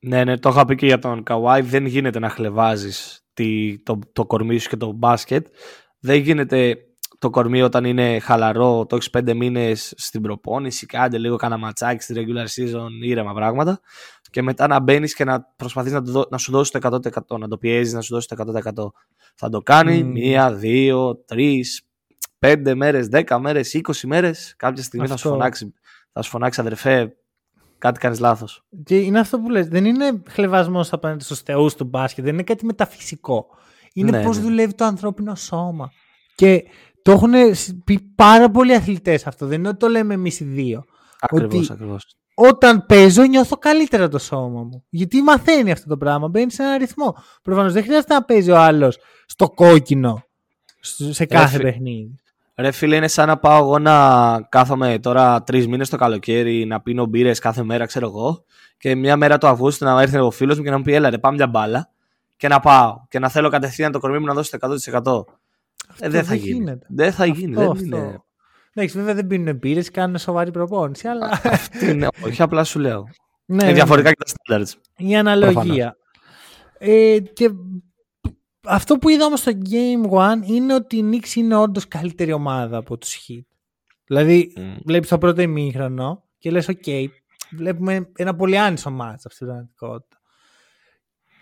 [SPEAKER 2] Ναι, ναι, το είχα πει και για τον Καουάι. Δεν γίνεται να χλεβάζεις το, το κορμί σου και το μπάσκετ. Δεν γίνεται το κορμί όταν είναι χαλαρό, το έχεις πέντε μήνες στην προπόνηση, κάντε λίγο κανένα ματσάκι στη regular season, ήρεμα πράγματα. Και μετά να μπαίνεις και να προσπαθείς να, να σου δώσεις το 100%, να το πιέζεις να σου δώσεις το 100%. Θα το κάνει μία, δύο, τρεις, πέντε μέρες, δέκα μέρες, είκοσι μέρες. Κάποια στιγμή θα σου φωνάξει. Θα σου φωνάξει αδερφέ, κάτι κάνεις λάθος.
[SPEAKER 1] Και είναι αυτό που λες, δεν είναι χλεβασμός απέναντι στους θεούς του μπάσκετ, δεν είναι κάτι μεταφυσικό. Είναι ναι, πώς ναι. δουλεύει το ανθρώπινο σώμα. Και το έχουν πει πάρα πολλοί αθλητές αυτό. Δεν είναι ότι το λέμε εμείς οι δύο.
[SPEAKER 2] Ακριβώς, ακριβώς.
[SPEAKER 1] Όταν παίζω, νιώθω καλύτερα το σώμα μου. Γιατί μαθαίνει αυτό το πράγμα. Μπαίνει σε ένα ρυθμό. Προφανώς δεν χρειάζεται να παίζει ο άλλος στο κόκκινο σε κάθε παιχνίδι.
[SPEAKER 2] Ρε φίλε, είναι σαν να πάω εγώ να κάθομαι τώρα τρεις μήνες το καλοκαίρι να πίνω μπύρες κάθε μέρα, ξέρω εγώ. Και μια μέρα το Αυγούστου να έρθει ο φίλος μου και να μου πει: Έλα, ρε, πάμε μια μπάλα. Και να πάω. Και να θέλω κατευθείαν το κορμί μου να δώσει το 100%. Ε, δεν θα γίνει. Δεν θα γίνει. Αυτό, δεν είναι.
[SPEAKER 1] Εντάξει, βέβαια δεν πίνουν μπύρες, κάνουν σοβαρή προπόνηση. Αλλά...
[SPEAKER 2] είναι, όχι, απλά σου λέω. Ναι, είναι διαφορετικά και τα standards.
[SPEAKER 1] Η αναλογία. Ε, και αυτό που είδα όμως στο Game 1 είναι ότι η Knicks είναι όντως καλύτερη ομάδα από τους Heat. Δηλαδή mm. βλέπεις το πρώτο ημίχρονο και λες ok, okay, βλέπουμε ένα πολύ άνισο ματς αυτή την πραγματικότητα.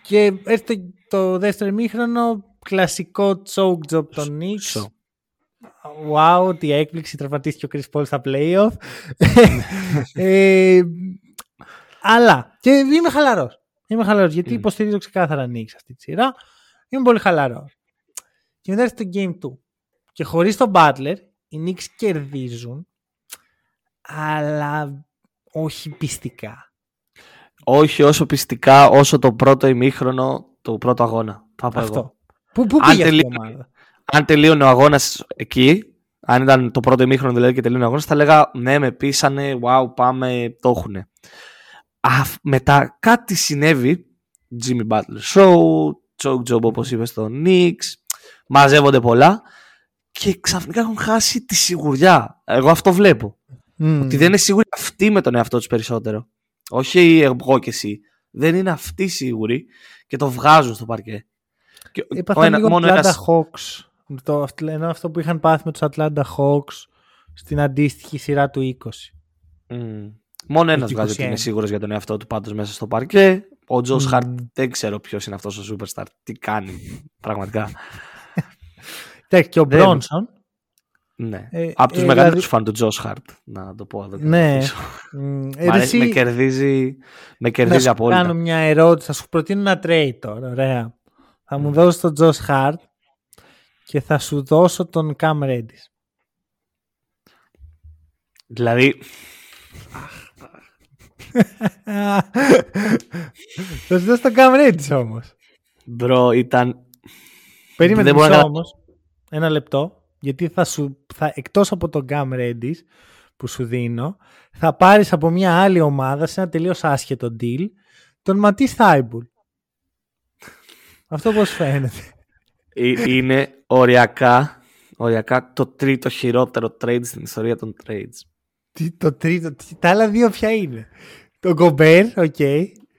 [SPEAKER 1] Και έρχεται το δεύτερο ημίχρονο, κλασικό choke job των Knicks. Wow, τι έκπληξη, τραυματίστηκε ο Chris Paul στα playoff. ε, αλλά, και είμαι χαλαρός. Είμαι χαλαρός, γιατί mm. υποστηρίζω ξεκάθαρα Knicks αυτή τη σειρά. Είμαι πολύ χαλαρός. Και μετά στο Game 2. Και χωρίς τον Butler, οι Knicks κερδίζουν, αλλά όχι πιστικά.
[SPEAKER 2] Όχι όσο πιστικά όσο το πρώτο ημίχρονο του πρώτου αγώνα. Θα πω
[SPEAKER 1] Αυτό. Πού, πού πήγε αυτή η ομάδα;
[SPEAKER 2] Αν τελείωνε ο αγώνας εκεί, αν ήταν το πρώτο ημίχρονο δηλαδή και τελείωνε ο αγώνας, θα λέγα ναι, με πείσανε, wow, πάμε, το έχουνε. μετά κάτι συνέβη. Jimmy Butler Show, choke job όπως είπες στο Knicks, μαζεύονται πολλά και ξαφνικά έχουν χάσει τη σιγουριά. Εγώ αυτό βλέπω. Ότι δεν είναι σίγουροι αυτοί με τον εαυτό τους περισσότερο. Όχι εγώ και εσύ. Δεν είναι αυτοί σίγουροι και το βγάζουν στο παρκέ.
[SPEAKER 1] Έπαθα
[SPEAKER 2] ένα-
[SPEAKER 1] λίγο
[SPEAKER 2] μόνο
[SPEAKER 1] Atlanta
[SPEAKER 2] ένας-
[SPEAKER 1] Hawks. Το, αυτό- ενώ αυτό που είχαν πάθει με τους Atlanta Hawks στην αντίστοιχη σειρά του 20.
[SPEAKER 2] Μμ. Μόνο ένας
[SPEAKER 1] Έχει
[SPEAKER 2] βγάζει ότι
[SPEAKER 1] 21.
[SPEAKER 2] είναι σίγουρος για τον εαυτό του πάντως μέσα στο παρκέ. Ο Τζος
[SPEAKER 1] Μμ.
[SPEAKER 2] Χαρτ δεν ξέρω ποιος είναι αυτός ο superstar. Τι κάνει πραγματικά.
[SPEAKER 1] Εντάξει, και ο
[SPEAKER 2] Δεν-
[SPEAKER 1] Μπρόνσον.
[SPEAKER 2] ναι.
[SPEAKER 1] Ε,
[SPEAKER 2] Από τους
[SPEAKER 1] ε,
[SPEAKER 2] μεγαλύτερους
[SPEAKER 1] δηλαδή-
[SPEAKER 2] φαν του Τζος Χαρτ. Να το πω εδώ.
[SPEAKER 1] Ναι.
[SPEAKER 2] πίσω.
[SPEAKER 1] Μ, ε,
[SPEAKER 2] Μ' αρέσει,
[SPEAKER 1] εσύ-
[SPEAKER 2] με κερδίζει, με
[SPEAKER 1] Να
[SPEAKER 2] κερδίζει
[SPEAKER 1] σου
[SPEAKER 2] απόλυτα.
[SPEAKER 1] κάνω μια ερώτηση. Θα σου προτείνω ένα trade τώρα. Ωραία. Θα μου δώσεις τον Josh Hart και θα σου δώσω τον Cam Reddish.
[SPEAKER 2] Δηλαδή,
[SPEAKER 1] θα σου δώσω τον Cam Reddish όμως.
[SPEAKER 2] bro, ήταν.
[SPEAKER 1] Περίμενε
[SPEAKER 2] Δεν μπορώ
[SPEAKER 1] μισό
[SPEAKER 2] να-
[SPEAKER 1] όμως. Ένα λεπτό. Γιατί θα σου, θα, εκτός από τον Cam Reddish που σου δίνω, θα πάρεις από μια άλλη ομάδα σε ένα τελείως άσχετο deal τον Ματίς Θάιμπουλ. Αυτό πώς φαίνεται.
[SPEAKER 2] Ε, είναι οριακά, οριακά το τρίτο χειρότερο trade στην ιστορία των trades.
[SPEAKER 1] Τι, το τρίτο, τι, τα άλλα δύο ποια είναι; Το Γκομπέρ, οκ.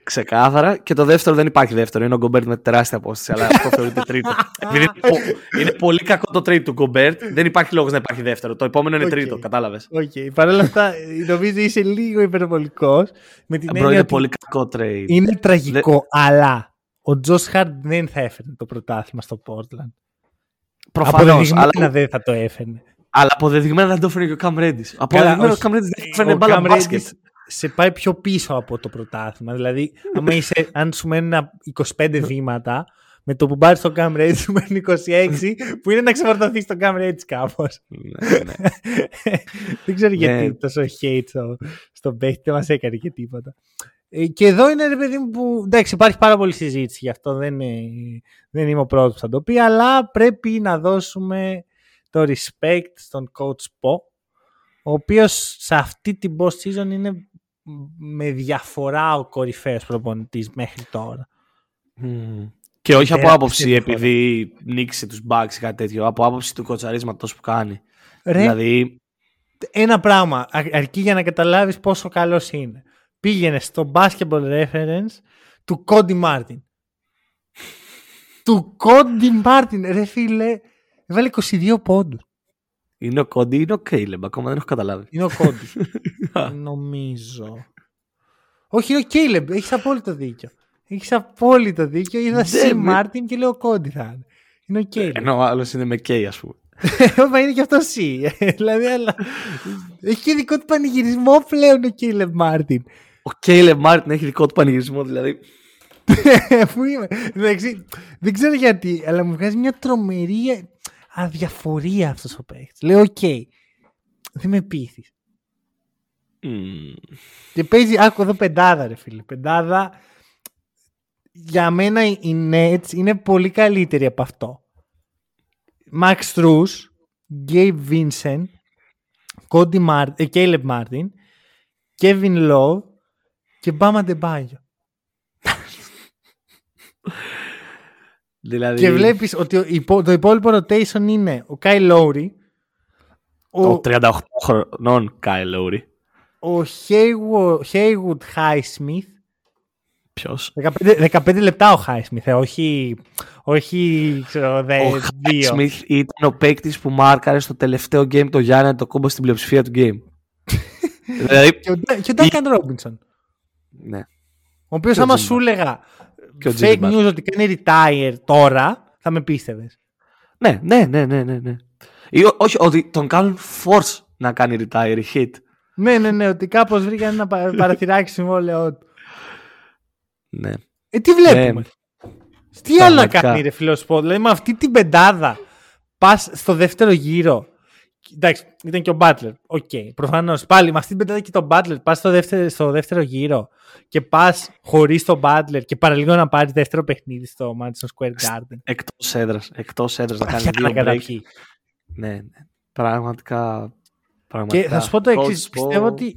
[SPEAKER 2] Ξεκάθαρα. Και το δεύτερο δεν υπάρχει δεύτερο. Είναι ο Γκομπέρτ με τεράστια απόσταση, αλλά αυτό θεωρείται τρίτο. Επειδή είναι, πο- είναι πολύ κακό το trade του Γκομπέρτ, δεν υπάρχει λόγος να υπάρχει δεύτερο. Το επόμενο είναι
[SPEAKER 1] Οκ.
[SPEAKER 2] τρίτο, κατάλαβες.
[SPEAKER 1] Οκ. Παρ' όλα αυτά, νομίζω είσαι λίγο υπερβολικός. Με την
[SPEAKER 2] Bro,
[SPEAKER 1] έννοια
[SPEAKER 2] είναι
[SPEAKER 1] ότι
[SPEAKER 2] πολύ κακό trade.
[SPEAKER 1] είναι τραγικό, αλλά ο Τζος Χάρντ δεν θα έφερε το πρωτάθλημα στο Portland.
[SPEAKER 2] Προφανώς.
[SPEAKER 1] Αποδεδειγμένα
[SPEAKER 2] Αλλά,
[SPEAKER 1] δεν θα το έφερε.
[SPEAKER 2] Αλλά αποδεδειγμένα δεν το έφερε και ο Cam Reddish. Αποδεδειγμένα ο
[SPEAKER 1] όχι.
[SPEAKER 2] Cam Reddish δεν
[SPEAKER 1] Ο
[SPEAKER 2] έφερε μπάλα
[SPEAKER 1] Cam
[SPEAKER 2] μπάσκετ.
[SPEAKER 1] Reddish σε πάει πιο πίσω από το πρωτάθλημα. Δηλαδή, άμα είσαι, αν σου μένουν ένα 25 βήματα, με το που πάρεις τον Cam Reddish σου μένουν 26, που είναι να ξεφορτωθείς τον Cam Reddish κάπως.
[SPEAKER 2] Ναι, ναι.
[SPEAKER 1] δεν ξέρω γιατί
[SPEAKER 2] Ναι.
[SPEAKER 1] τόσο hate στο, στον παίχτη, δεν μας έκανε και τίποτα. Ε, και εδώ είναι ρε παιδί μου που. Εντάξει, υπάρχει πάρα πολλή συζήτηση γι' αυτό. Δεν, είναι, δεν είμαι ο πρώτος που θα το πει, αλλά πρέπει να δώσουμε το respect στον coach Po, ο οποίος σε αυτή την post season είναι με διαφορά ο κορυφαίος προπονητής μέχρι τώρα.
[SPEAKER 2] Μμμ. Και όχι από
[SPEAKER 1] Τεράστια
[SPEAKER 2] άποψη
[SPEAKER 1] διαφορά.
[SPEAKER 2] επειδή νίκησε τους Bucks ή κάτι τέτοιο, από άποψη του κοτσαρίσματος που κάνει.
[SPEAKER 1] Ρε,
[SPEAKER 2] Δηλαδή,
[SPEAKER 1] ένα πράγμα, αρ- αρκεί για να καταλάβεις πόσο καλός είναι. Πήγαινε στο Basketball Reference του Cody Martin. του Cody Martin, ρε φίλε, έβαλε 22 πόντους.
[SPEAKER 2] είναι ο Κόντι, είναι ο Caleb, ακόμα δεν έχω καταλάβει.
[SPEAKER 1] Είναι ο Cody. Νομίζω. Όχι, είναι ο Caleb, έχεις απόλυτο δίκιο. Έχεις απόλυτο δίκιο. Είδα
[SPEAKER 2] Δεν
[SPEAKER 1] C.
[SPEAKER 2] με-
[SPEAKER 1] Martin και λέω Cody θα είναι. Είναι ο Caleb.
[SPEAKER 2] Ενώ ο άλλος είναι με K, ας πούμε.
[SPEAKER 1] Μα είναι και αυτό C. δηλαδή, αλλά... Έχει και δικό του πανηγυρισμό πλέον ο Caleb Martin.
[SPEAKER 2] Ο Caleb Martin έχει δικό του πανηγυρισμό, δηλαδή.
[SPEAKER 1] Πού είμαι; Εντάξει, δεν ξέρω γιατί, αλλά μου βγάζει μια τρομερή αδιαφορία αυτός ο παίκτης. Λέω, οκ, δεν με πείθεις.
[SPEAKER 2] μμ,
[SPEAKER 1] Και παίζει, άκου εδώ πεντάδα, ρε φίλε. Πεντάδα. Για μένα οι Nets είναι πολύ καλύτεροι από αυτό. Max Struz, Gabe Vincent, Cody Martin, ε, Caleb Martin, Kevin Love και Bama Debayo.
[SPEAKER 2] Δηλαδή,
[SPEAKER 1] Και βλέπεις ότι ο υπό- το υπόλοιπο rotation είναι ο Kyle Lowry, ο,
[SPEAKER 2] ο 38 χρονών Kyle Lowry.
[SPEAKER 1] ο Haywood, Haywood Highsmith,
[SPEAKER 2] Ποιος;
[SPEAKER 1] 15, 15 λεπτά ο Highsmith, ε, όχι, όχι ξέρω, δε,
[SPEAKER 2] Ο
[SPEAKER 1] δύο.
[SPEAKER 2] Smith ήταν ο παίκτης που μάρκαρε στο τελευταίο game το Γιάννη το κόμπο στην πλειοψηφία του game. δηλαδή,
[SPEAKER 1] Και ο, Ντα- και ο Duncan Robinson,
[SPEAKER 2] ναι.
[SPEAKER 1] ο οποίος
[SPEAKER 2] Και ο
[SPEAKER 1] άμα
[SPEAKER 2] Jimmy
[SPEAKER 1] σου έλεγα
[SPEAKER 2] Και ο
[SPEAKER 1] fake
[SPEAKER 2] Jimmy
[SPEAKER 1] news ότι κάνει retire τώρα, θα με πίστευες.
[SPEAKER 2] Ναι, ναι, ναι, ναι, ναι, ναι. Ή, ό- όχι, ότι τον κάνουν force να κάνει retire hit.
[SPEAKER 1] ναι, ναι, ναι, ότι κάπως βρήκαν ένα πα- παραθυράκι συμβόλαιό του.
[SPEAKER 2] Ναι.
[SPEAKER 1] Ε, τι βλέπουμε;
[SPEAKER 2] Ναι.
[SPEAKER 1] Τι άλλο να
[SPEAKER 2] Πραγματικά.
[SPEAKER 1] κάνει ρε φίλο σπορ. Δηλαδή με αυτή την πεντάδα πας στο δεύτερο γύρο. Εντάξει, ήταν και ο Butler. Οκ, okay, προφανώς. Πάλι με αυτή την πεντάδα και τον Butler πας στο δεύτερο, στο δεύτερο γύρο και πας χωρίς τον Butler και παραλίγο να πάρεις δεύτερο παιχνίδι στο Madison Square Garden.
[SPEAKER 2] Εκτός έδρας. Εκτός έδρας να κάνεις
[SPEAKER 1] Παθιά να
[SPEAKER 2] δύο break.
[SPEAKER 1] καταπιεί.
[SPEAKER 2] Ναι, ναι. Πραγματικά. πραγματικά.
[SPEAKER 1] Και θα σου πω το
[SPEAKER 2] Coach
[SPEAKER 1] εξής.
[SPEAKER 2] Spo-
[SPEAKER 1] Πιστεύω ότι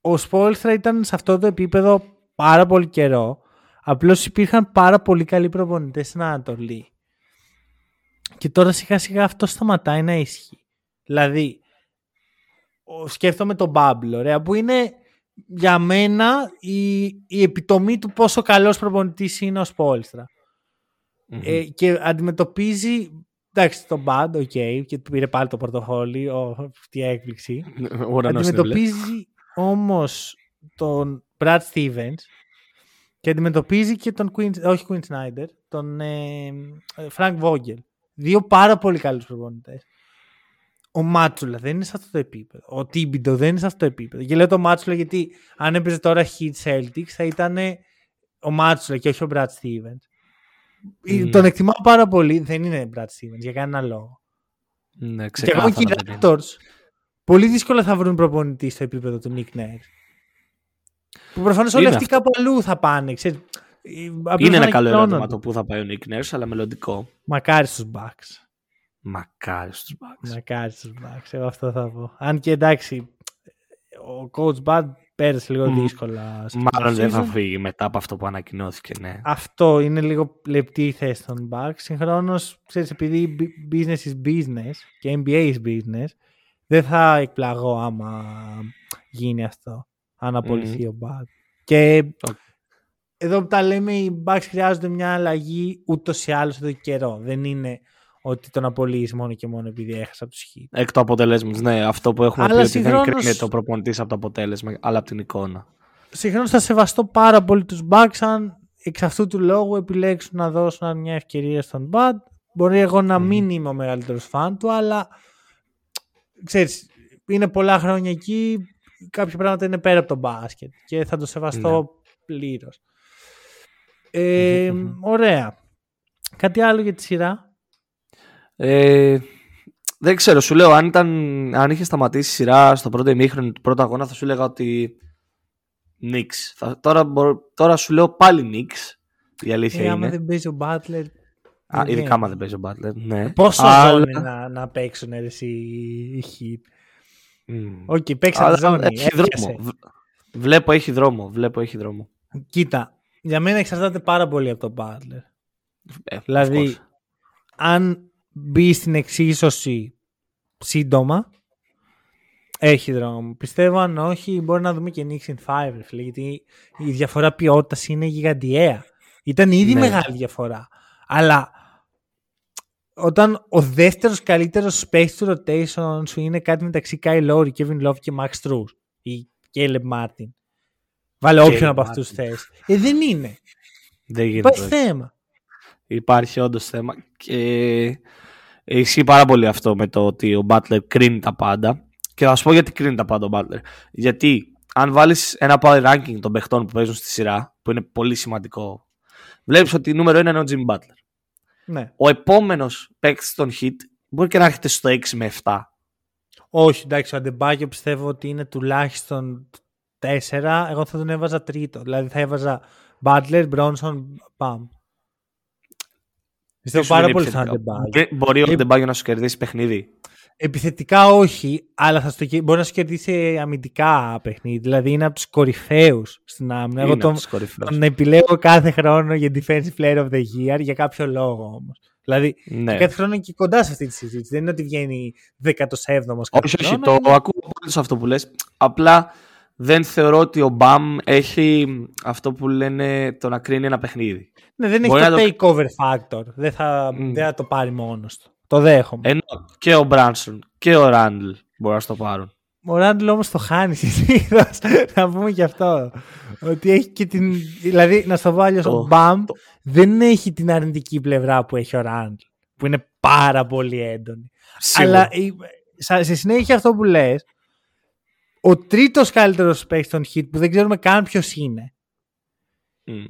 [SPEAKER 1] ο Σπόλστρα ήταν σε αυτό το επίπεδο πάρα πολύ καιρό. Απλώς υπήρχαν πάρα πολύ καλοί προπονητές στην Ανατολή. Και τώρα σιγά σιγά αυτό σταματάει να ισχύει. Δηλαδή, ο- σκέφτομαι τον Bubble, ωραία, που είναι για μένα η, η επιτομή του πόσο καλός προπονητής είναι ο Σπόλστρα. Ε, και αντιμετωπίζει. Εντάξει, τον Bud, ok, okay, και του πήρε πάλι το πορτοφόλι. Ω, τι έκπληξη. αντιμετωπίζει όμως τον Brad Stevens και αντιμετωπίζει και τον Queen, όχι Queen Snyder, τον ε, Frank Vogel. Δύο πάρα πολύ καλούς προπονητές. Ο Μάτσουλα δεν είναι σε αυτό το επίπεδο. Ο Τίμπιντο δεν είναι σε αυτό το επίπεδο. Και λέω το Μάτσουλα γιατί αν έπαιζε τώρα Heat Celtics θα ήταν ο Μάτσουλα και όχι ο Brad Stevens. Mm. Τον εκτιμάω πάρα πολύ. Δεν είναι Brad Stevens για κανένα λόγο.
[SPEAKER 2] Ναι,
[SPEAKER 1] και εγώ και οι Raptors πολύ δύσκολα θα βρουν προπονητή στο επίπεδο του Nick Nurse. Που προφανώς όλοι αυτοί κάπου αλλού θα πάνε. Ξέρεις,
[SPEAKER 2] είναι ένα καλό ερώτημα το που θα πάει ο Nick Nurse, αλλά μελλοντικό.
[SPEAKER 1] Μακάρι στους Bucks.
[SPEAKER 2] Μακάρι στους Bucks.
[SPEAKER 1] Μακάρι στους Bucks. Εγώ αυτό θα πω. Αν και εντάξει, ο coach Bud πέρασε λίγο δύσκολα.
[SPEAKER 2] Μάλλον δεν θα φύγει μετά από αυτό που ανακοινώθηκε, ναι.
[SPEAKER 1] Αυτό είναι λίγο λεπτή η θέση των Bucks. Συγχρόνως, ξέρεις, επειδή business is business και NBA is business, δεν θα εκπλαγώ άμα γίνει αυτό. Αν απολυθεί ο Bud. Και εδώ που τα λέμε, οι Bucks χρειάζονται μια αλλαγή ούτως ή άλλως εδώ και καιρό. Δεν είναι ότι τον απολύεις μόνο και μόνο επειδή έχασε από τους χ.
[SPEAKER 2] Εκ του αποτελέσματο, ναι. Αυτό που έχουμε αλλά πει συγχρόνως... ότι δεν κρίνεται το προπονητής από το αποτέλεσμα, αλλά από την εικόνα.
[SPEAKER 1] Συγχρόνως θα σεβαστώ πάρα πολύ τους Bucks αν εξ αυτού του λόγου επιλέξουν να δώσουν μια ευκαιρία στον Bad. Μπορεί εγώ να μην είμαι ο μεγαλύτερος φαν του, αλλά ξέρεις, είναι πολλά χρόνια εκεί. Κάποια πράγματα είναι πέρα από τον μπάσκετ και θα το σεβαστώ ναι. πλήρως. Ε, ωραία. Κάτι άλλο για τη σειρά;
[SPEAKER 2] Ε, δεν ξέρω, σου λέω, αν, ήταν, αν είχε σταματήσει η σειρά στο πρώτο ημίχρονο του πρώτου αγώνα, θα σου έλεγα ότι Νίξ. Τώρα, τώρα σου λέω πάλι Νίξ. Η αλήθεια ε, είναι.
[SPEAKER 1] Άμα δεν παίζει ο Μπάτλερ.
[SPEAKER 2] Α, ειδικά άμα δεν παίζει ο Μπάτλερ. Ναι.
[SPEAKER 1] Πόσο Αλλά... ζώνη να, να παίξουν εσύ οι Heat. Ok, mm. okay, παίξε τη ζώνη.
[SPEAKER 2] Έχει δρόμο. Βλέπω έχει δρόμο. Βλέπω έχει δρόμο.
[SPEAKER 1] Κοίτα, για μένα εξαρτάται πάρα πολύ από τον Butler. Ε, δηλαδή, αν μπει στην εξίσωση σύντομα, έχει δρόμο. Πιστεύω αν όχι, μπορεί να δούμε και Knicks in 5, γιατί η διαφορά ποιότητας είναι γιγαντιαία. Ήταν ήδη ναι. μεγάλη διαφορά. Αλλά όταν ο δεύτερος καλύτερος space to rotation σου είναι κάτι μεταξύ Kyle Lowry, Kevin Love και Max Struz ή Caleb Martin. Βάλε όποιον από αυτούς θες. Ε, δεν είναι.
[SPEAKER 2] Δεν γίνεται.
[SPEAKER 1] Υπάρχει θέμα.
[SPEAKER 2] Υπάρχει όντως θέμα. Και ισχύει πάρα πολύ αυτό με το ότι ο Butler κρίνει τα πάντα. Και θα σου πω γιατί κρίνει τα πάντα ο Butler. Γιατί αν βάλεις ένα power ranking των παιχτών που παίζουν στη σειρά, που είναι πολύ σημαντικό, βλέπεις ότι νούμερο ένα είναι ο Jimmy Butler.
[SPEAKER 1] Ναι.
[SPEAKER 2] Ο επόμενος παίκτης των hit μπορεί και να έρχεται στο 6 με 7.
[SPEAKER 1] Όχι, εντάξει, ο Αντεμπάγιο πιστεύω ότι είναι τουλάχιστον 4, εγώ θα τον έβαζα τρίτο. Δηλαδή θα έβαζα Butler, Bronson, Pam. Πιστεύω πάρα πολύ στον Αντεμπάγιο.
[SPEAKER 2] Μπορεί ο Αντεμπάγιο να σου κερδίσει παιχνίδι.
[SPEAKER 1] Επιθετικά όχι, αλλά θα στο, μπορεί να σου κερδίσει αμυντικά παιχνίδι. Δηλαδή είναι από τους κορυφαίους στην άμυνα. Εγώ τον, τον επιλέγω κάθε χρόνο για Defensive Player of the Year για κάποιο λόγο όμως. Δηλαδή ναι. κάθε χρόνο είναι και κοντά σε αυτή τη συζήτηση. Δεν είναι ότι βγαίνει 17ο.
[SPEAKER 2] Όχι, όχι, το ακούω πολύ αυτό που λες. Απλά δεν θεωρώ ότι ο Μπαμ έχει αυτό που λένε το να κρίνει ένα παιχνίδι.
[SPEAKER 1] Ναι, δεν έχει το takeover factor. Δεν θα, mm. δεν θα το πάρει μόνος του. Το δέχομαι.
[SPEAKER 2] Ενώ και ο Μπράνσον και ο Ράντλ μπορεί να το πάρουν.
[SPEAKER 1] Ο Ράντλ όμως το χάνει συνήθως. να πούμε και αυτό. Ότι έχει και την. Δηλαδή, να στο βάλω, ο Μπαμ δεν έχει την αρνητική πλευρά που έχει ο Ράντλ. Που είναι πάρα πολύ έντονη. Αλλά σε συνέχεια αυτό που λες ο τρίτος καλύτερος παίκτης των Hit που δεν ξέρουμε καν ποιος είναι. Mm.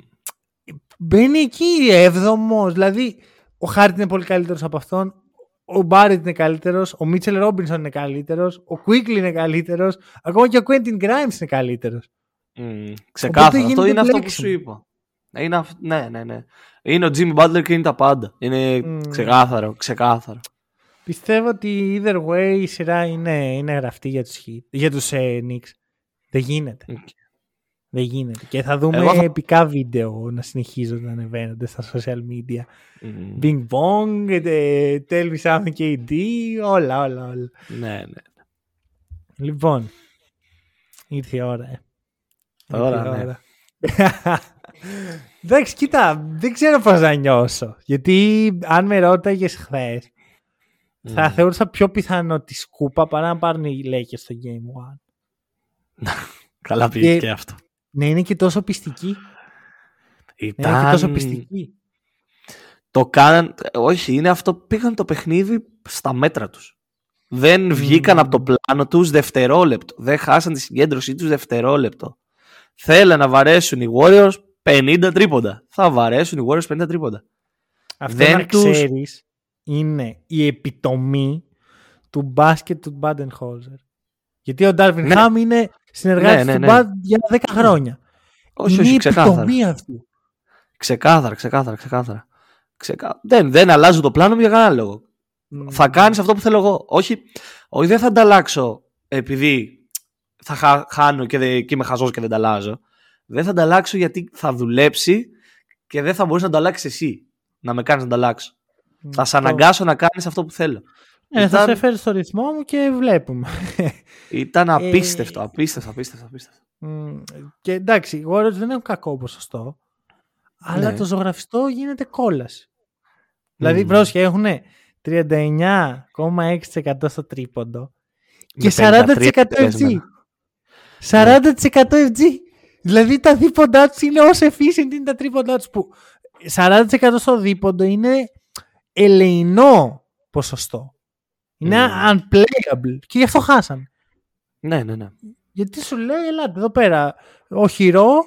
[SPEAKER 1] Μπαίνει εκεί έβδομος. Δηλαδή, ο Χάρτ είναι πολύ καλύτερος από αυτόν. Ο Μπάρετ είναι καλύτερος. Ο Μίτσελ Ρόμπινσον είναι καλύτερος. Ο Κουίκλι είναι καλύτερος. Ακόμα και ο Κουέντιν Γκράιμ είναι καλύτερος.
[SPEAKER 2] Mm, ξεκάθαρα. Αυτό είναι αυτό που σου είπα. Είναι, ναι, ναι, ναι. Είναι ο Jimmy Butler και είναι τα πάντα. Είναι mm. ξεκάθαρο, ξεκάθαρο.
[SPEAKER 1] Πιστεύω ότι either way η σειρά είναι, είναι γραφτή για τους, για τους ε, Knicks. Δεν γίνεται. Δεν γίνεται. Και θα δούμε θα... επικά βίντεο να συνεχίζονται να ανεβαίνονται στα social media. Mm. Bing bong, ε, tell me something KD, όλα, όλα, όλα.
[SPEAKER 2] Ναι, ναι.
[SPEAKER 1] Λοιπόν, ήρθε η ώρα. Ε.
[SPEAKER 2] Τώρα, ναι.
[SPEAKER 1] Εντάξει, κοίτα, δεν ξέρω πώς να νιώσω. Γιατί αν με ρώταγες χθες, θα
[SPEAKER 2] Ναι.
[SPEAKER 1] θεωρούσα πιο πιθανό τη σκούπα παρά να πάρουν οι Lakers στο Game 1.
[SPEAKER 2] Καλά πήγε
[SPEAKER 1] Και-
[SPEAKER 2] και αυτό.
[SPEAKER 1] Ναι, είναι και τόσο πιστική. Είναι και
[SPEAKER 2] Ήταν...
[SPEAKER 1] τόσο πιστική.
[SPEAKER 2] Το κάναν... Όχι, είναι αυτό. Πήγαν το παιχνίδι στα μέτρα τους. Δεν βγήκαν από το πλάνο τους δευτερόλεπτο. Δεν χάσαν τη συγκέντρωσή τους δευτερόλεπτο. Θέλαν να βαρέσουν οι Warriors 50 τρίποντα. Θα βαρέσουν οι Warriors 50 τρίποντα.
[SPEAKER 1] Αυτό
[SPEAKER 2] Δεν
[SPEAKER 1] να
[SPEAKER 2] τους-
[SPEAKER 1] ξέρεις είναι η επιτομή του μπάσκετ του Baden-Holzer. Γιατί ο Ντάρβιν
[SPEAKER 2] Ναι.
[SPEAKER 1] Χάμ είναι συνεργάτης
[SPEAKER 2] Ναι, ναι,
[SPEAKER 1] του
[SPEAKER 2] ναι.
[SPEAKER 1] Μπαντ για 10 χρόνια.
[SPEAKER 2] Όχι,
[SPEAKER 1] είναι
[SPEAKER 2] όχι,
[SPEAKER 1] η
[SPEAKER 2] ξεκάθαρα.
[SPEAKER 1] επιτομή αυτή.
[SPEAKER 2] Ξεκάθαρα, ξεκάθαρα, ξεκάθαρα. Ξεκά... Δεν, δεν αλλάζω το πλάνο μου για κανένα λόγο. Θα κάνεις αυτό που θέλω εγώ. Όχι, όχι δεν θα ανταλλάξω επειδή θα χα- χάνω και, δεν, και είμαι χαζός και δεν τα αλλάζω. Δεν θα ανταλλάξω γιατί θα δουλέψει και δεν θα μπορείς να ανταλλάξεις εσύ. Να με κάνεις να ανταλλάξω. Θα σε αναγκάσω να κάνεις αυτό που θέλω.
[SPEAKER 1] Ε, θα
[SPEAKER 2] Ήταν-
[SPEAKER 1] σε φέρει στο ρυθμό μου και βλέπουμε.
[SPEAKER 2] Ήταν απίστευτο, απίστευτο, απίστευτο, απίστευτο.
[SPEAKER 1] Μ, και εντάξει, οι Warriors δεν έχουν κακό ποσοστό. Αλλά
[SPEAKER 2] Ναι.
[SPEAKER 1] το ζωγραφιστό γίνεται κόλαση. Δηλαδή,
[SPEAKER 2] Μμμ.
[SPEAKER 1] πρόσχε, έχουν 39,6% στο τρίποντο και
[SPEAKER 2] Με
[SPEAKER 1] 40%
[SPEAKER 2] 53
[SPEAKER 1] FG.
[SPEAKER 2] τελέσμενα.
[SPEAKER 1] 40% FG. Δηλαδή τα δίποντά τους είναι όσο efficient είναι τα τρίποντά τους που 40% στο δίποντο είναι ελεηνό ποσοστό. Είναι
[SPEAKER 2] Μμμ.
[SPEAKER 1] unplayable και γι' αυτό χάσαν.
[SPEAKER 2] Ναι, ναι, ναι.
[SPEAKER 1] Γιατί σου λέει, ελάτε εδώ πέρα. Ο χειρό,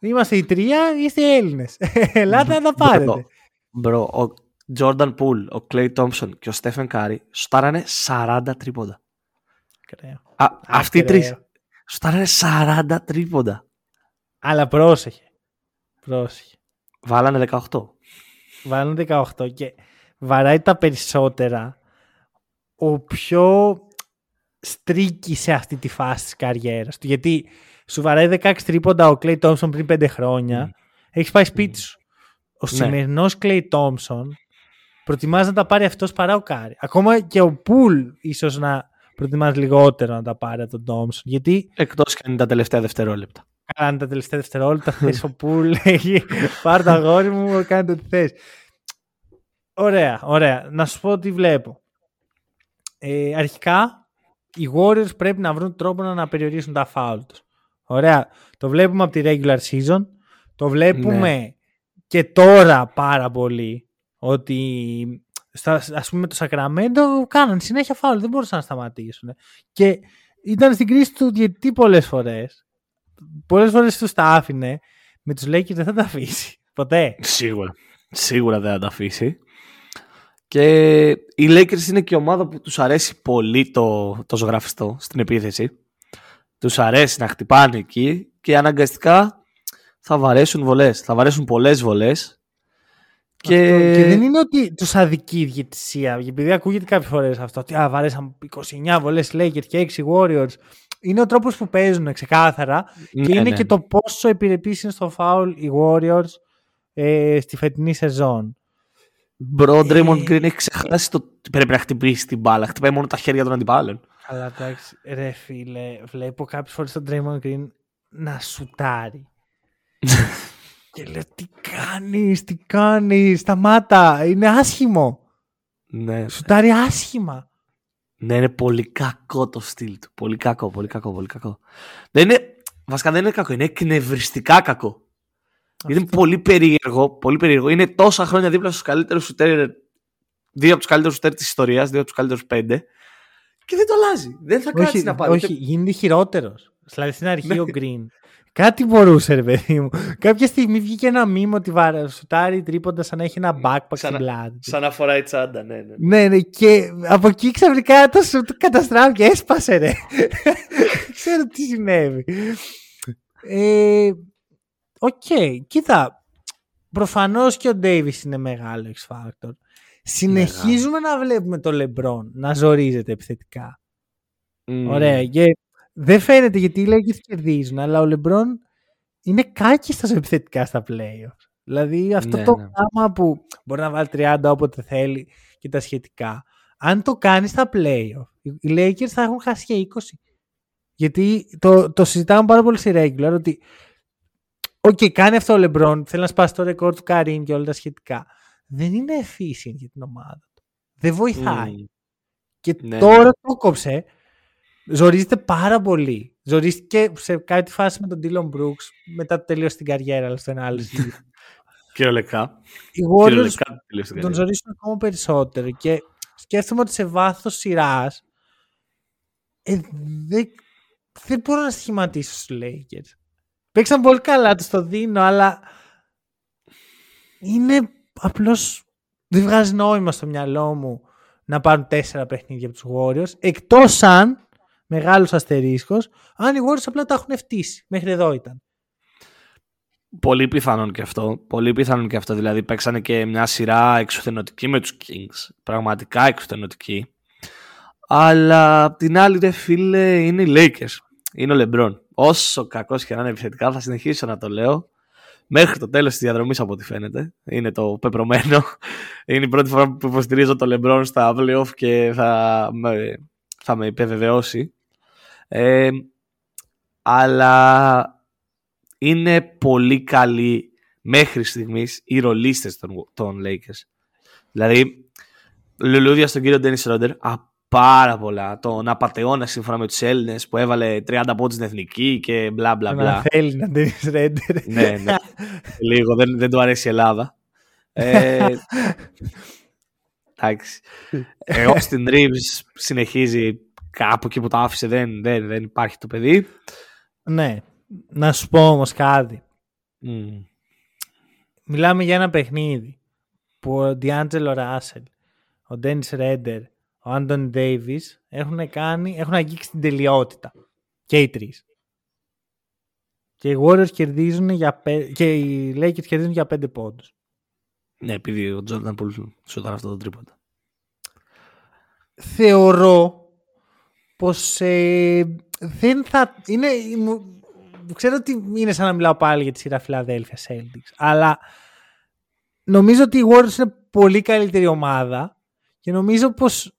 [SPEAKER 1] είμαστε οι τρία, είστε οι Έλληνες. ελάτε να τα πάρετε.
[SPEAKER 2] Μπρο, ο Jordan Poole, ο Clay Thompson και ο Stephen Curry στάρανε 40 τρίποντα.
[SPEAKER 1] Ακραίο.
[SPEAKER 2] Α, αυτοί οι
[SPEAKER 1] Ακραίο.
[SPEAKER 2] τρεις στάρανε 40 τρίποντα.
[SPEAKER 1] Αλλά πρόσεχε. Πρόσεχε.
[SPEAKER 2] Βάλανε 18.
[SPEAKER 1] Βάλουν 18 και βαράει τα περισσότερα ο πιο στρίκη σε αυτή τη φάση της καριέρας του. Γιατί σου βαράει 16 τρίποντα ο Clay Thompson πριν 5 χρόνια. Έχεις πάει σπίτι σου. Ο
[SPEAKER 2] Ναι.
[SPEAKER 1] σημερινός Klay Thompson προτιμάζει να τα πάρει αυτός παρά ο Κάρι. Ακόμα και ο Πουλ ίσως να προτιμάζει λιγότερο να τα πάρει από τον Thompson. Γιατί
[SPEAKER 2] Εκτός και αν είναι τα τελευταία δευτερόλεπτα.
[SPEAKER 1] Κάνε τα τελευταία δευτερόλεπτα. Θες ο Πουλ έχει πάρει το αγόρι μου, κάντε ό,τι θες. Ωραία, ωραία. Να σου πω τι βλέπω. Ε, αρχικά, οι Warriors πρέπει να βρουν τρόπο να, να περιορίσουν τα φάουλ τους. Ωραία. Το βλέπουμε από τη regular season. Το βλέπουμε και τώρα πάρα πολύ ότι στα, ας πούμε το Σακραμέντο κάναν συνέχεια φάουλ, δεν μπορούσαν να σταματήσουν. Και ήταν στην κρίση του διαιτητή πολλές φορές. Πολλές φορές τους τα άφηνε. Με τους Lakers δεν θα τα αφήσει. Ποτέ.
[SPEAKER 2] Σίγουρα. Σίγουρα δεν θα τα αφήσει. Και οι Lakers είναι και η ομάδα που τους αρέσει πολύ το, το ζωγραφιστό στην επίθεση. Τους αρέσει να χτυπάνε εκεί και αναγκαστικά θα βαρέσουν βολές. Θα βαρέσουν πολλές βολές. Και...
[SPEAKER 1] Αυτό. και δεν είναι ότι τους αδικεί η διαιτησία. Επειδή ακούγεται κάποιες φορές αυτό. Ότι α, βαρέσαν 29 βολές Lakers και 6 Warriors. Είναι ο τρόπος που παίζουν ξεκάθαρα.
[SPEAKER 2] Ναι,
[SPEAKER 1] και είναι
[SPEAKER 2] ναι.
[SPEAKER 1] και το πόσο επιρρεπείς είναι στο foul οι Warriors ε, στη φετινή σεζόν.
[SPEAKER 2] Μπρο, ο Draymond
[SPEAKER 1] Ε,
[SPEAKER 2] Green έχει ξεχάσει το ότι πρέπει να χτυπήσει την μπάλα. Χτυπάει μόνο τα χέρια των αντιπάλων.
[SPEAKER 1] Αλλά εντάξει, ρε φίλε, βλέπω κάποιες φορές τον Draymond Green να σουτάρει. και λέω τι κάνεις, τι κάνεις, σταμάτα, είναι άσχημο.
[SPEAKER 2] Ναι.
[SPEAKER 1] Σουτάρει άσχημα.
[SPEAKER 2] Ναι, είναι πολύ κακό το στυλ του. Πολύ κακό, πολύ κακό, πολύ κακό. Δεν είναι, βασικά δεν είναι κακό, είναι εκνευριστικά κακό. Είναι πολύ περίεργο, πολύ περίεργο. Είναι τόσα χρόνια δίπλα στους καλύτερους σουτέρ, δύο από τους καλύτερους σουτέρ της ιστορίας, δύο από τους καλύτερους πέντε και δεν το αλλάζει. Δεν θα κάτσει
[SPEAKER 1] όχι,
[SPEAKER 2] να πάρει.
[SPEAKER 1] όχι, γίνεται χειρότερος. Δηλαδή στην αρχή
[SPEAKER 2] Ναι.
[SPEAKER 1] ο Green. Κάτι μπορούσε, ρε παιδί μου. Κάποια στιγμή βγήκε ένα μήνυμα ότι βάρα, σουτάρει τρίποντα σαν να έχει ένα backpack στην
[SPEAKER 2] Σαν να-
[SPEAKER 1] πλάτη. του.
[SPEAKER 2] Σαν να φοράει τσάντα, ναι, ναι.
[SPEAKER 1] Ναι, ναι, και από εκεί ξαφνικά το σου καταστράφηκε, έσπασε ρε. Δεν ξέρω τι συνέβη. Ε, Οκ, κοίτα, προφανώς και ο Ντέιβις είναι μεγάλο X Factor. Συνεχίζουμε να βλέπουμε το LeBron να ζορίζεται επιθετικά.
[SPEAKER 2] Μμμ.
[SPEAKER 1] Ωραία, και δεν φαίνεται γιατί οι Lakers κερδίζουν, αλλά ο LeBron είναι κάκιστος επιθετικά στα playoffs. Δηλαδή αυτό
[SPEAKER 2] Ναι,
[SPEAKER 1] το
[SPEAKER 2] ναι.
[SPEAKER 1] πράγμα που μπορεί να βάλει 30 όποτε θέλει και τα σχετικά. Αν το κάνει στα playoff, οι οι Lakers θα έχουν χάσει και 20. Γιατί το, το συζητάμε πάρα πολύ στη regular ότι Ok, okay, κάνει αυτό ο Λεμπρόν. Θέλει να σπάσει το ρεκόρ του Καρίμ και όλα τα σχετικά. Δεν είναι efficient για την ομάδα του. Δεν βοηθάει. Mm. Και ναι, τώρα ναι. το κόψε. Ζορίζεται πάρα πολύ. Ζορίστηκε σε κάτι φάση με τον Dillon Brooks μετά το τελείωσε την καριέρα, αλλά στο ένα άλλο
[SPEAKER 2] Κυριολεκτικά.
[SPEAKER 1] Οι Warriors τον ζορίσουν ακόμα περισσότερο και σκέφτομαι ότι σε βάθος σειράς ε, δεν, δεν μπορώ να σχηματίσω στους Lakers. Παίξαν πολύ καλά, τους το δίνω, αλλά είναι απλώς δεν βγάζει νόημα στο μυαλό μου να πάρουν τέσσερα παιχνίδια από τους Warriors, εκτός αν μεγάλος αστερίσκος, αν οι Warriors απλά τα έχουν φτύσει. Μέχρι εδώ ήταν.
[SPEAKER 2] Πολύ πιθανόν και αυτό. Πολύ πιθανόν και αυτό. Δηλαδή παίξανε και μια σειρά εξουθενωτική με τους Kings. Πραγματικά εξουθενωτική. Αλλά απ' την άλλη, ρε φίλε, είναι οι Lakers. Είναι ο LeBron. Όσο κακός και να είναι επιθετικά, θα συνεχίσω να το λέω. Μέχρι το τέλος της διαδρομής, από ό,τι φαίνεται. Είναι το πεπρωμένο. Είναι η πρώτη φορά που υποστηρίζω το LeBron στα playoff και θα με, θα με υπεβεβαιώσει. Ε, αλλά είναι πολύ καλοί μέχρι στιγμής οι ρολίστες των, των Lakers. Δηλαδή, λουλούδια στον κύριο Ντένις Ρόντερ, πάρα πολλά. Τον απαταιώνα σύμφωνα με τους Έλληνες που έβαλε 30 πόντους στην εθνική και μπλα μπλα μπλα.
[SPEAKER 1] θέλει να Ντένις Ρόντερ.
[SPEAKER 2] ναι, ναι. Λίγο, δεν, δεν του αρέσει η Ελλάδα. Ε, εντάξει. Εγώ στην Reeves συνεχίζει κάπου εκεί που το άφησε, δεν, δεν, δεν υπάρχει το παιδί.
[SPEAKER 1] Ναι. Να σου πω όμως κάτι. Μιλάμε για ένα παιχνίδι που ο Ντιάντζελο Ράσελ, ο Ντένι Ρέντερ, ο Άντων Ντέιβις έχουν κάνει, έχουν αγγίξει την τελειότητα. Και οι τρεις. Και οι Warriors κερδίζουν για και οι Lakers κερδίζουν για πέντε πόντους.
[SPEAKER 2] Ναι, επειδή ο Τζόρνταν πολύ σου αυτό το τρίποντα.
[SPEAKER 1] Θεωρώ πως ε, δεν θα... Είναι, ξέρω ότι είναι σαν να μιλάω πάλι για τη σειρά Philadelphia Celtics, αλλά νομίζω ότι οι Warriors είναι πολύ καλύτερη ομάδα και νομίζω πως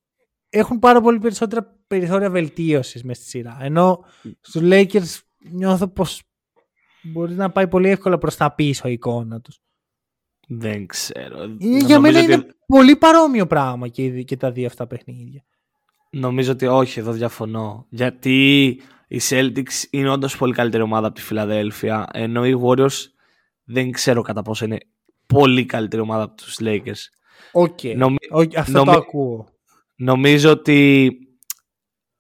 [SPEAKER 1] έχουν πάρα πολύ περισσότερα περιθώρια βελτίωσης μες στη σειρά. Ενώ στους Lakers νιώθω πως μπορεί να πάει πολύ εύκολα προς τα πίσω η εικόνα τους.
[SPEAKER 2] Δεν ξέρω.
[SPEAKER 1] Είναι, για μένα είναι πολύ παρόμοιο πράγμα και, και τα δύο αυτά παιχνίδια.
[SPEAKER 2] Νομίζω ότι όχι, εδώ διαφωνώ. Γιατί οι Celtics είναι όντως πολύ καλύτερη ομάδα από τη Φιλαδέλφια, ενώ οι Warriors δεν ξέρω κατά πόσο είναι πολύ καλύτερη ομάδα από τους Lakers.
[SPEAKER 1] Ok, okay. αυτό το ακούω.
[SPEAKER 2] Νομίζω ότι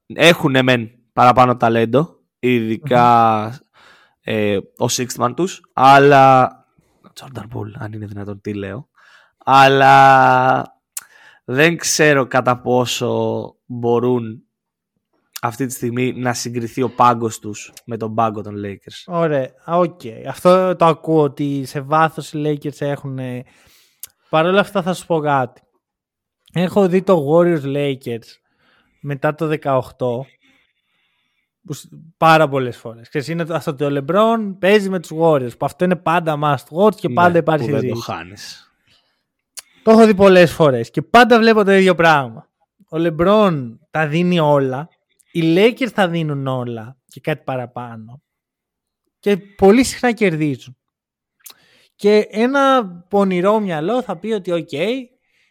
[SPEAKER 2] έχουν μεν παραπάνω ταλέντο, ε, ο Sixth τους, αλλά... Jordan Poole, αν είναι δυνατόν, τι λέω. Αλλά δεν ξέρω κατά πόσο μπορούν αυτή τη στιγμή να συγκριθεί ο πάγκος τους με τον πάγκο των Lakers.
[SPEAKER 1] Ωραία, ok. Okay. Αυτό το ακούω ότι σε βάθος οι Lakers έχουν... Παρ' όλα αυτά θα σου πω κάτι. Έχω δει το Warriors Lakers μετά το 18 πάρα πολλές φορές. Ξέρεις, είναι αυτό το LeBron παίζει με τους Warriors που αυτό είναι πάντα must watch και πάντα ναι, υπάρχει
[SPEAKER 2] που δεν το χάνεις.
[SPEAKER 1] Το έχω δει πολλές φορές και πάντα βλέπω το ίδιο πράγμα. Ο LeBron τα δίνει όλα οι Lakers θα δίνουν όλα και κάτι παραπάνω. Και πολύ συχνά κερδίζουν. Και ένα πονηρό μυαλό θα πει ότι οκ,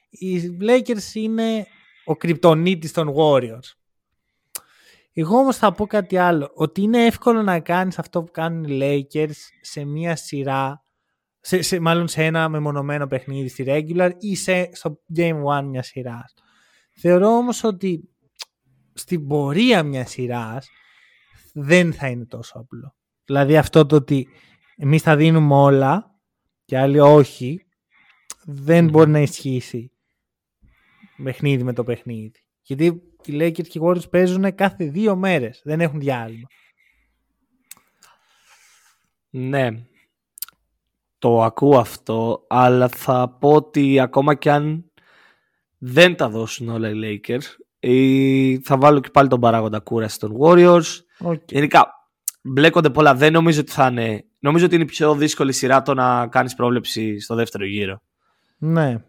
[SPEAKER 1] οι Lakers είναι ο κρυπτονίτης των Warriors. Εγώ όμως θα πω κάτι άλλο. Ότι είναι εύκολο να κάνεις αυτό που κάνουν οι Lakers σε μία σειρά, σε, σε, μάλλον σε ένα μεμονωμένο παιχνίδι στη regular ή σε, στο game one μιας σειράς. Θεωρώ όμως ότι στην πορεία μιας σειράς δεν θα είναι τόσο απλό. Δηλαδή αυτό το ότι εμείς θα δίνουμε όλα και άλλοι όχι, δεν μπορεί να ισχύσει παιχνίδι με το παιχνίδι. Γιατί οι Lakers και οι Warriors παίζουν κάθε δύο μέρες. Δεν έχουν διάλειμμα.
[SPEAKER 2] Ναι. Το ακούω αυτό, αλλά θα πω ότι ακόμα κι αν δεν τα δώσουν όλα οι Lakers, ή θα βάλω και πάλι τον παράγοντα κούραση των Warriors. Okay. Γενικά, μπλέκονται πολλά. Δεν νομίζω ότι θα είναι. Νομίζω ότι είναι η πιο δύσκολη σειρά το να κάνεις πρόβλεψη στο δεύτερο γύρο.
[SPEAKER 1] Ναι.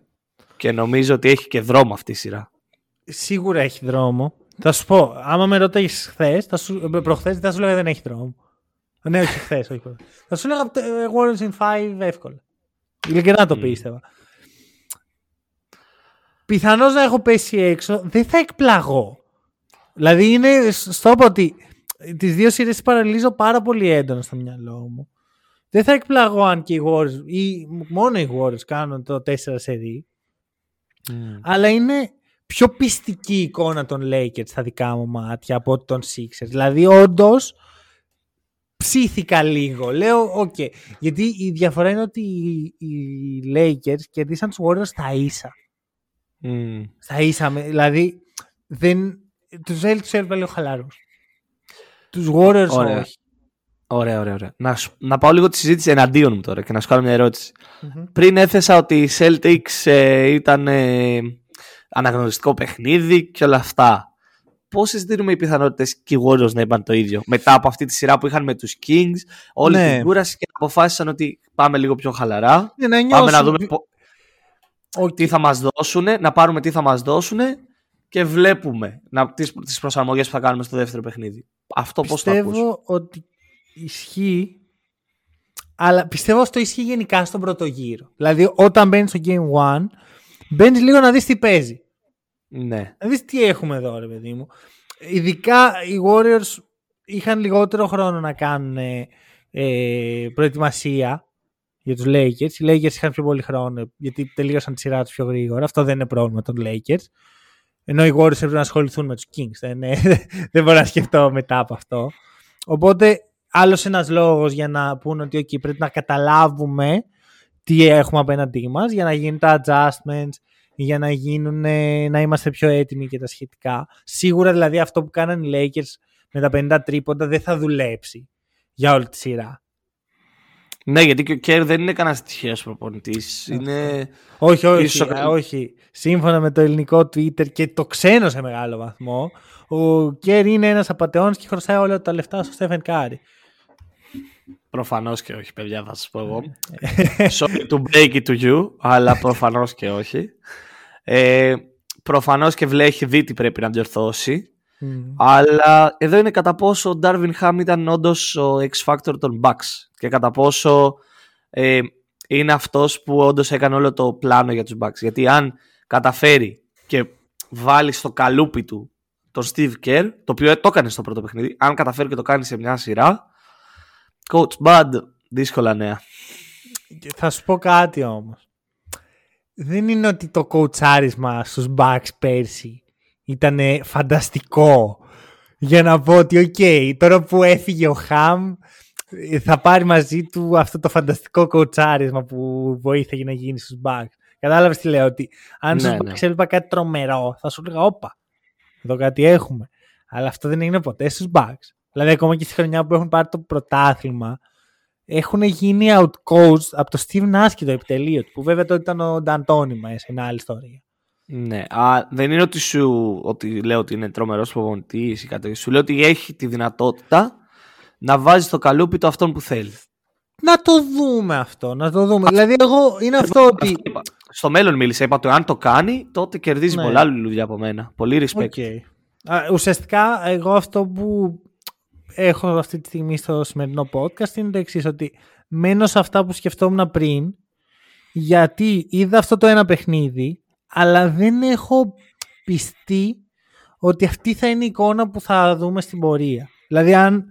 [SPEAKER 2] Και νομίζω ότι έχει και δρόμο αυτή η σειρά.
[SPEAKER 1] Σίγουρα έχει δρόμο. Θα σου πω, άμα με ρωτάει χθες, προχθές, θα σου λέγα δεν έχει δρόμο. Ναι, όχι χθες. Όχι. θα σου έλεγα ε, Warriors in 5 εύκολα. Ειλικρινά το πίστευα. Πιθανώς να έχω πέσει έξω, δεν θα εκπλαγώ. Δηλαδή είναι στο ότι τις δύο σειρές παραλύζω πάρα πολύ έντονα στο μυαλό μου. Δεν θα εκπλαγώ αν και οι Warriors ή μόνο οι Warriors κάνουν το 4 σερί. Mm. Αλλά είναι πιο πιστική εικόνα των Lakers στα δικά μου μάτια από των Sixers. Δηλαδή όντως ψήθηκα λίγο. Λέω, ok. Okay. Γιατί η διαφορά είναι ότι οι, Lakers κερδίσαν τους Warriors στα ίσα. Μμ. Στα ίσα. Δηλαδή, δεν... τους έπιασε τους έπιασαν λίγο χαλαρούς. Τους Warriors
[SPEAKER 2] ωραία.
[SPEAKER 1] όχι.
[SPEAKER 2] Ωραία, ωραία, ωραία. Να, να πάω λίγο τη συζήτηση εναντίον μου τώρα και να σου κάνω μια ερώτηση Πριν έθεσα ότι οι Celtics ε, ήταν ε, αναγνωριστικό παιχνίδι και όλα αυτά πόσες δίνουμε οι πιθανότητες και οι Warriors να είπαν το ίδιο. Μετά από αυτή τη σειρά που είχαν με τους Kings, όλη ναι. την κούραση και αποφάσισαν ότι πάμε λίγο πιο χαλαρά.
[SPEAKER 1] Για να
[SPEAKER 2] πάμε να δούμε okay. τι θα μας δώσουν, να πάρουμε τι θα μας δώσουν και βλέπουμε τις τις προσαρμογές που θα κάνουμε στο δεύτερο παιχνίδι. Αυτό πώς το ακούς.
[SPEAKER 1] Πιστεύω ότι ισχύει αλλά πιστεύω αυτό ισχύει γενικά στον πρώτο γύρο. Δηλαδή όταν μπαίνει στο Game 1 μπαίνεις λίγο να δεις τι παίζει.
[SPEAKER 2] Ναι.
[SPEAKER 1] Να δεις τι έχουμε εδώ ρε παιδί μου. Ειδικά οι Warriors είχαν λιγότερο χρόνο να κάνουν ε, προετοιμασία για τους Lakers. Οι Lakers είχαν πιο πολύ χρόνο γιατί τελείωσαν τη σειρά τους πιο γρήγορα. Αυτό δεν είναι πρόβλημα των Lakers. Ενώ οι Warriors έπρεπε να ασχοληθούν με τους Kings. Δεν, δεν μπορώ να σκεφτώ μετά από αυτό. Οπότε άλλος ένας λόγος για να πούνε ότι okay, πρέπει να καταλάβουμε τι έχουμε απέναντί μας για να γίνουν τα adjustments, για να γίνουν, να είμαστε πιο έτοιμοι και τα σχετικά. Σίγουρα δηλαδή αυτό που κάνανε οι Lakers με τα 50 τρίποντα δεν θα δουλέψει για όλη τη σειρά.
[SPEAKER 2] Ναι, γιατί και ο Κέρ δεν είναι κανένας τυχαίος προπονητής. Είναι...
[SPEAKER 1] Όχι, όχι, όχι. Σύμφωνα με το ελληνικό Twitter και το ξένο σε μεγάλο βαθμό, ο Κέρ είναι ένας απατεώνας και χρωστάει όλα τα λεφτά στο Στέφεν Κάρι.
[SPEAKER 2] Προφανώς και όχι, παιδιά, θα σας πω εγώ. Sorry to break it to you, αλλά προφανώς και όχι. Ε, Προφανώς και βλέχει δει τι πρέπει να διορθώσει. Αλλά εδώ είναι κατά πόσο ο Darvin Ham ήταν όντως ο X-Factor των Bucks και κατά πόσο ε, είναι αυτός που όντως έκανε όλο το πλάνο για τους Bucks. Γιατί αν καταφέρει και βάλει στο καλούπι του τον Steve Kerr, το οποίο το έκανε στο πρώτο παιχνίδι, αν καταφέρει και το κάνει σε μια σειρά, coach Bud, δύσκολα νέα.
[SPEAKER 1] Θα σου πω κάτι όμως δεν είναι ότι το κοουτσάρισμα στους Bucks πέρσι ήταν φανταστικό για να πω ότι ok, okay, τώρα που έφυγε ο Χαμ θα πάρει μαζί του αυτό το φανταστικό κοουτσάρισμα που βοήθησε να γίνει στους Bucks. Κατάλαβες τι λέω, ότι αν ναι, στους Bucks ναι. έβλεπα κάτι τρομερό θα σου έλεγα όπα, εδώ κάτι έχουμε. Αλλά αυτό δεν έγινε ποτέ στους Bucks. Δηλαδή ακόμα και στη χρονιά που έχουν πάρει το πρωτάθλημα έχουν γίνει outcoached από το Steve Nash και το επιτελείο του, που βέβαια τότε ήταν ο Νταντόνι μέσα, είναι άλλη ιστορία.
[SPEAKER 2] Ναι, α, δεν είναι ότι σου ότι λέω ότι είναι τρομερός προπονητής ή κάτι. Σου λέω ότι έχει τη δυνατότητα να βάζει στο καλούπι το αυτόν που θέλει.
[SPEAKER 1] Να το δούμε αυτό, να το δούμε. δηλαδή, εγώ είναι αυτό ότι.
[SPEAKER 2] Στο μέλλον μίλησα. Είπα ότι αν το κάνει, τότε κερδίζει ναι. πολλά δουλειά από μένα. Πολύ respect.
[SPEAKER 1] Okay. ουσιαστικά, εγώ αυτό που έχω αυτή τη στιγμή στο σημερινό podcast είναι το εξής ότι μένω σε αυτά που σκεφτόμουν πριν γιατί είδα αυτό το ένα παιχνίδι αλλά δεν έχω πιστεί ότι αυτή θα είναι η εικόνα που θα δούμε στην πορεία. Δηλαδή αν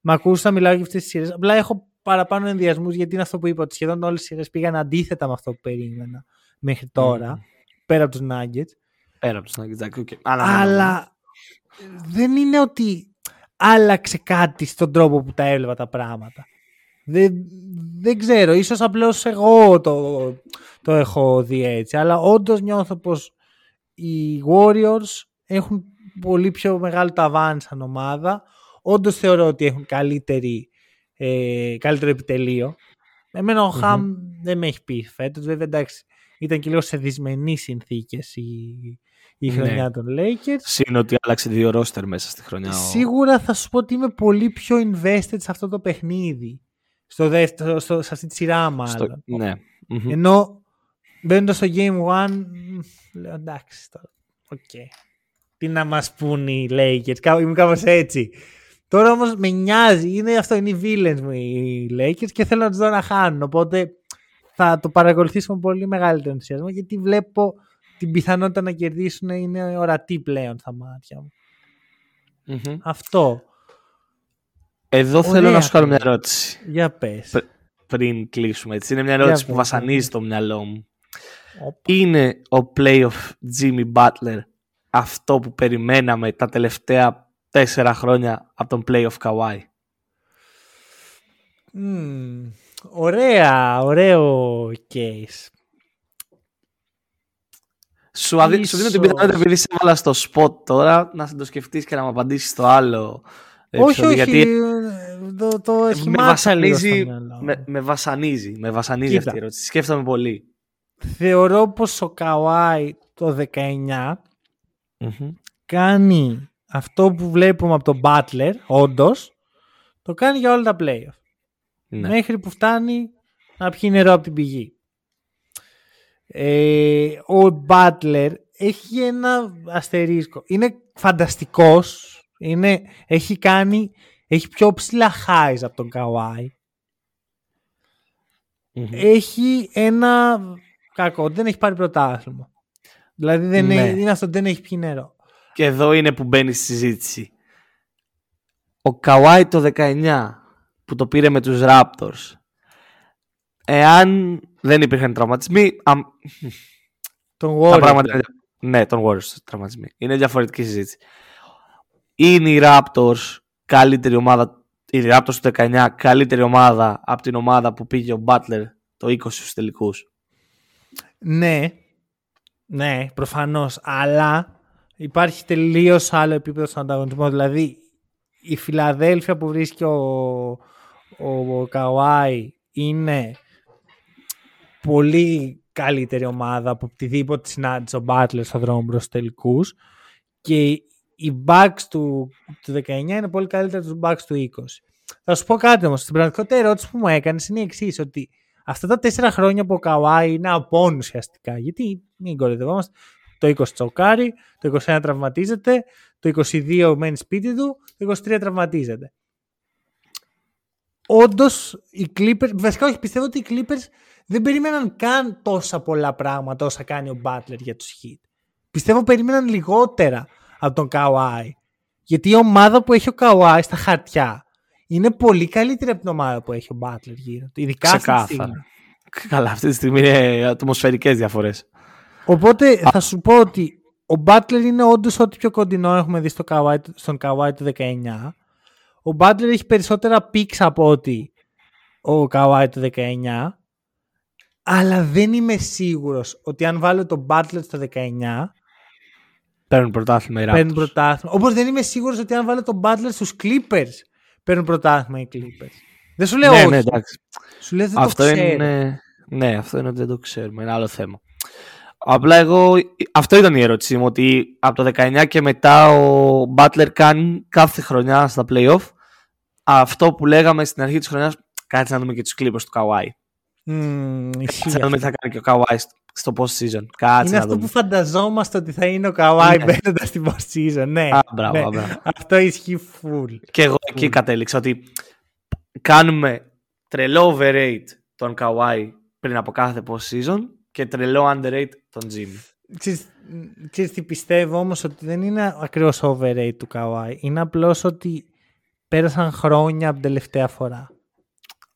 [SPEAKER 1] με ακούσει να μιλάω για αυτές τις σειρές απλά έχω παραπάνω ενδιασμούς γιατί είναι αυτό που είπα ότι σχεδόν όλες οι σειρές πήγαν αντίθετα με αυτό που περίμενα μέχρι τώρα πέρα από τους Nuggets.
[SPEAKER 2] Πέρα από τους Nuggets, okay.
[SPEAKER 1] Αλλά δεν είναι ότι άλλαξε κάτι στον τρόπο που τα έβλεπα τα πράγματα. Δεν, δεν ξέρω, ίσως απλώς εγώ το, το έχω δει έτσι, αλλά όντως νιώθω πως οι Warriors έχουν πολύ πιο μεγάλο ταβάνι σαν ομάδα. Όντως θεωρώ ότι έχουν καλύτερη, ε, καλύτερο επιτελείο. Εμένα ο Χαμ δεν με έχει πείσει φέτος. Βέβαια εντάξει, ήταν και λίγο σε δυσμενείς συνθήκες η, η ναι. χρονιά των Lakers.
[SPEAKER 2] Συν ότι άλλαξε δύο ρόστερ μέσα στη χρονιά.
[SPEAKER 1] Σίγουρα θα σου πω ότι είμαι πολύ πιο invested σε αυτό το παιχνίδι. Στο δεύτερο, στο, σε αυτή τη σειρά μάλλον. Στο,
[SPEAKER 2] ναι.
[SPEAKER 1] Ενώ μπαίνοντας στο Game 1, λέω εντάξει τώρα. Ok. Okay. Τι να μας πουν οι Lakers. Είμαι κάπως έτσι. Τώρα όμως με νοιάζει. Είναι αυτό, είναι οι villains μου οι Lakers και θέλω να τους δω να χάνουν. Οπότε θα το παρακολουθήσω με πολύ μεγαλύτερο ενθουσιασμό γιατί βλέπω την πιθανότητα να κερδίσουν είναι ορατή πλέον στα μάτια μου.
[SPEAKER 2] Μμμ.
[SPEAKER 1] Αυτό.
[SPEAKER 2] Εδώ θέλω
[SPEAKER 1] Ωραία.
[SPEAKER 2] να σου κάνω μια ερώτηση.
[SPEAKER 1] Για πες.
[SPEAKER 2] Π- Πριν κλείσουμε έτσι. Είναι μια ερώτηση
[SPEAKER 1] Για
[SPEAKER 2] που
[SPEAKER 1] πες,
[SPEAKER 2] βασανίζει το μυαλό μου.
[SPEAKER 1] Οπα.
[SPEAKER 2] Είναι ο playoff Jimmy Butler αυτό που περιμέναμε τα τελευταία τέσσερα χρόνια από τον playoff Kawhi;
[SPEAKER 1] Μμμ. Ωραία, ωραίο case.
[SPEAKER 2] Σου, αδι... σου δίνω την
[SPEAKER 1] Ίσως.
[SPEAKER 2] πιθανότητα επειδή σε έβαλα στο spot τώρα να το σκεφτείς και να μου απαντήσεις το άλλο.
[SPEAKER 1] όχι,
[SPEAKER 2] επεισόδιο,
[SPEAKER 1] όχι.
[SPEAKER 2] Γιατί
[SPEAKER 1] Το, το
[SPEAKER 2] με
[SPEAKER 1] σχημάτισα λίγο στο
[SPEAKER 2] βασανίζει,
[SPEAKER 1] μυαλό μου.
[SPEAKER 2] με, με βασανίζει, με βασανίζει
[SPEAKER 1] Κοίτα.
[SPEAKER 2] αυτή η ερώτηση. Σκέφτομαι πολύ.
[SPEAKER 1] Θεωρώ πως ο Καουάι το 19
[SPEAKER 2] Μμμ.
[SPEAKER 1] κάνει αυτό που βλέπουμε από τον Butler, όντως, το κάνει για όλα τα playoff.
[SPEAKER 2] Ναι.
[SPEAKER 1] Μέχρι που φτάνει να πιει νερό από την πηγή. Ε, ο Butler έχει ένα αστερίσκο. Είναι φανταστικός. Είναι, έχει κάνει έχει πιο ψηλά highs από τον Kawhi.
[SPEAKER 2] Μμμ.
[SPEAKER 1] Έχει ένα κακό. Δεν έχει πάρει πρωτάθλημα. Δηλαδή δεν
[SPEAKER 2] Ναι.
[SPEAKER 1] είναι, είναι αυτό, δεν έχει πιει νερό.
[SPEAKER 2] Και εδώ είναι που μπαίνει στη συζήτηση. Ο Καουάι το 19 που το πήρε με τους Raptors. Εάν δεν υπήρχαν τραυματισμοί, αμ,
[SPEAKER 1] Τον
[SPEAKER 2] τα
[SPEAKER 1] Warriors.
[SPEAKER 2] πράγματα είναι... Ναι, τον Warriors τραυματισμοί. Είναι διαφορετική συζήτηση. Είναι οι Raptors καλύτερη ομάδα, οι Raptors του 19 καλύτερη ομάδα από την ομάδα που πήγε ο Butler το 20 στους τελικούς.
[SPEAKER 1] Ναι, ναι, προφανώς. Αλλά υπάρχει τελείως άλλο επίπεδο στον ανταγωνισμό. Δηλαδή, η Φιλαδέλφια που βρίσκει ο, ο, ο Καουάι είναι πολύ καλύτερη ομάδα από οτιδήποτε συνάντησε ο Μπάτλερ στον δρόμο προς τους τελικούς και οι Bucks του, του 19 είναι πολύ καλύτερα τους Bucks του 20. Θα σου πω κάτι όμως, στην πραγματικότητα η ερώτηση που μου έκανες είναι η εξής ότι αυτά τα τέσσερα χρόνια που ο Καουάι είναι απόν ουσιαστικά, γιατί μην κορυδευόμαστε, το 20 τσοκάρει, το 21 τραυματίζεται, το 22 μένει σπίτι του, το 23 τραυματίζεται. Όντως, οι Clippers, βασικά όχι, πιστεύω ότι οι Clippers δεν περίμεναν καν τόσα πολλά πράγματα όσα κάνει ο Butler για τους Heat. Πιστεύω περίμεναν λιγότερα από τον Kawhi. Γιατί η ομάδα που έχει ο Kawhi στα χαρτιά είναι πολύ καλύτερη από την ομάδα που έχει ο Butler γύρω του. Ειδικά αυτή τη στιγμή.
[SPEAKER 2] Ξεκάθαρα. Καλά, αυτή τη στιγμή είναι ατμοσφαιρικές διαφορές.
[SPEAKER 1] Οπότε θα σου πω ότι ο Butler είναι όντως ό,τι πιο κοντινό έχουμε δει στο Kawhi, στον Kawhi του 19. Ο Butler έχει περισσότερα picks από ότι ο Kawhi του 19. Αλλά δεν είμαι σίγουρος ότι αν βάλω τον Butler στο 19
[SPEAKER 2] Παίρνουν πρωτάθλημα οι
[SPEAKER 1] παίρνουν
[SPEAKER 2] Raptors.
[SPEAKER 1] πρωτάθλημα. Όπως δεν είμαι σίγουρος ότι αν βάλω τον Butler στους Clippers παίρνουν πρωτάθλημα οι Clippers. Δεν σου λέω
[SPEAKER 2] Ναι,
[SPEAKER 1] όχι.
[SPEAKER 2] ναι, εντάξει.
[SPEAKER 1] Σου λέω δεν
[SPEAKER 2] Αυτό
[SPEAKER 1] το ξέρω.
[SPEAKER 2] είναι. Ναι, αυτό είναι ότι δεν το ξέρουμε. Είναι άλλο θέμα. Απλά εγώ. Αυτό ήταν η ερώτησή μου. Ότι από το 19 και μετά ο Butler κάνει κάθε χρονιά στα playoff αυτό που λέγαμε στην αρχή της χρονιάς. Κάτσε να δούμε και τους Clippers του Kawhi.
[SPEAKER 1] Μμμ, ισχύει
[SPEAKER 2] Κάτσε να δούμε τι
[SPEAKER 1] αυτό.
[SPEAKER 2] θα κάνει και ο Kawhi στο- στο post season. Κάτσε
[SPEAKER 1] Είναι
[SPEAKER 2] να
[SPEAKER 1] αυτό
[SPEAKER 2] δούμε.
[SPEAKER 1] που φανταζόμαστε ότι θα είναι ο Kawhi
[SPEAKER 2] Ναι.
[SPEAKER 1] μπαίνοντας στην post season. Ναι,
[SPEAKER 2] Α, μπράβο,
[SPEAKER 1] ναι.
[SPEAKER 2] μπράβο.
[SPEAKER 1] Αυτό ισχύει full.
[SPEAKER 2] Και εγώ εκεί κατέληξα ότι κάνουμε τρελό overrate τον Kawhi πριν από κάθε post season και τρελό underrate τον Jimmy.
[SPEAKER 1] Ξέρεις, μ, ξέρεις τι πιστεύω όμως ότι δεν είναι ακριβώς overrate του Kawhi. Είναι απλώς ότι πέρασαν χρόνια από την τελευταία φορά.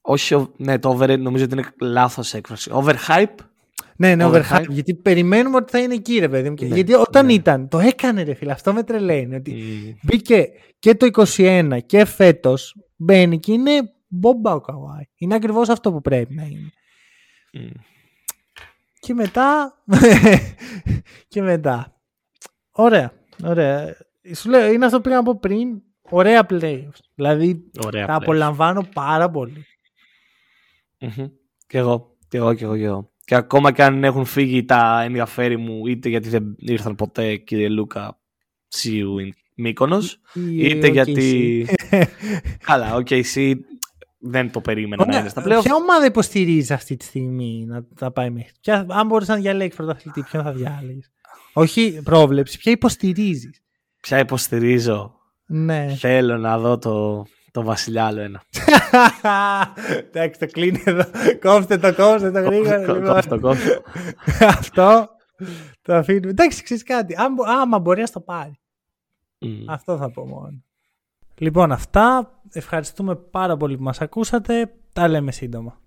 [SPEAKER 2] Όχι, ο- ναι, το overrated νομίζω ότι είναι λάθος έκφραση. Overhype;
[SPEAKER 1] Ναι, ναι,
[SPEAKER 2] Overhype.
[SPEAKER 1] overhype; Γιατί περιμένουμε ότι θα είναι εκεί, ρε παιδί μου. Και-
[SPEAKER 2] Ναι,
[SPEAKER 1] γιατί όταν
[SPEAKER 2] ναι.
[SPEAKER 1] ήταν, το έκανε, ρε φίλε. Αυτό με τρελαίνει. Ότι
[SPEAKER 2] Mm.
[SPEAKER 1] μπήκε και το 21 και φέτος μπαίνει και είναι μπόμπα ο Kawhi. Είναι ακριβώς αυτό που πρέπει να είναι.
[SPEAKER 2] Mm.
[SPEAKER 1] Και μετά. και μετά. Ωραία. Ωραία. Σου λέω, είναι αυτό που πήγα να πω πριν. Ωραία playoffs. Δηλαδή
[SPEAKER 2] Ωραία.
[SPEAKER 1] τα
[SPEAKER 2] playoffs.
[SPEAKER 1] απολαμβάνω πάρα πολύ.
[SPEAKER 2] Μμμ. Κι εγώ, κι εγώ, κι εγώ, κι εγώ. Και ακόμα και αν έχουν φύγει τα ενδιαφέροντά μου, είτε γιατί δεν ήρθαν ποτέ, κύριε Λούκα, see you in Μύκονος, είτε
[SPEAKER 1] ο
[SPEAKER 2] γιατί...
[SPEAKER 1] KC.
[SPEAKER 2] Καλά, οκ, εσύ δεν το περίμενα να
[SPEAKER 1] Ωραία.
[SPEAKER 2] είναι στα playoffs.
[SPEAKER 1] Ποια ομάδα υποστηρίζεις αυτή τη στιγμή να τα πάει μέχρι; Ποια, αν μπορούσες να διαλέξεις πρωταθλητή, ποιον θα διάλεγες; Όχι πρόβλεψη, ποια υποστηρίζεις;
[SPEAKER 2] Ποια υποστηρίζω;
[SPEAKER 1] Ναι.
[SPEAKER 2] Θέλω να δω το, το βασιλιά άλλο ένα.
[SPEAKER 1] Εντάξει, το κλείνει εδώ. Κόψτε το, κόψτε το γρήγορα.
[SPEAKER 2] Κο-
[SPEAKER 1] λοιπόν.
[SPEAKER 2] κόψτε το, κόψτε το.
[SPEAKER 1] Αυτό το αφήνουμε. Εντάξει, ξέρεις κάτι. Αν, μπο- άμα μπορεί να το πάρει.
[SPEAKER 2] Μμ.
[SPEAKER 1] Αυτό θα πω μόνο. Λοιπόν, αυτά. Ευχαριστούμε πάρα πολύ που μας ακούσατε. Τα λέμε σύντομα.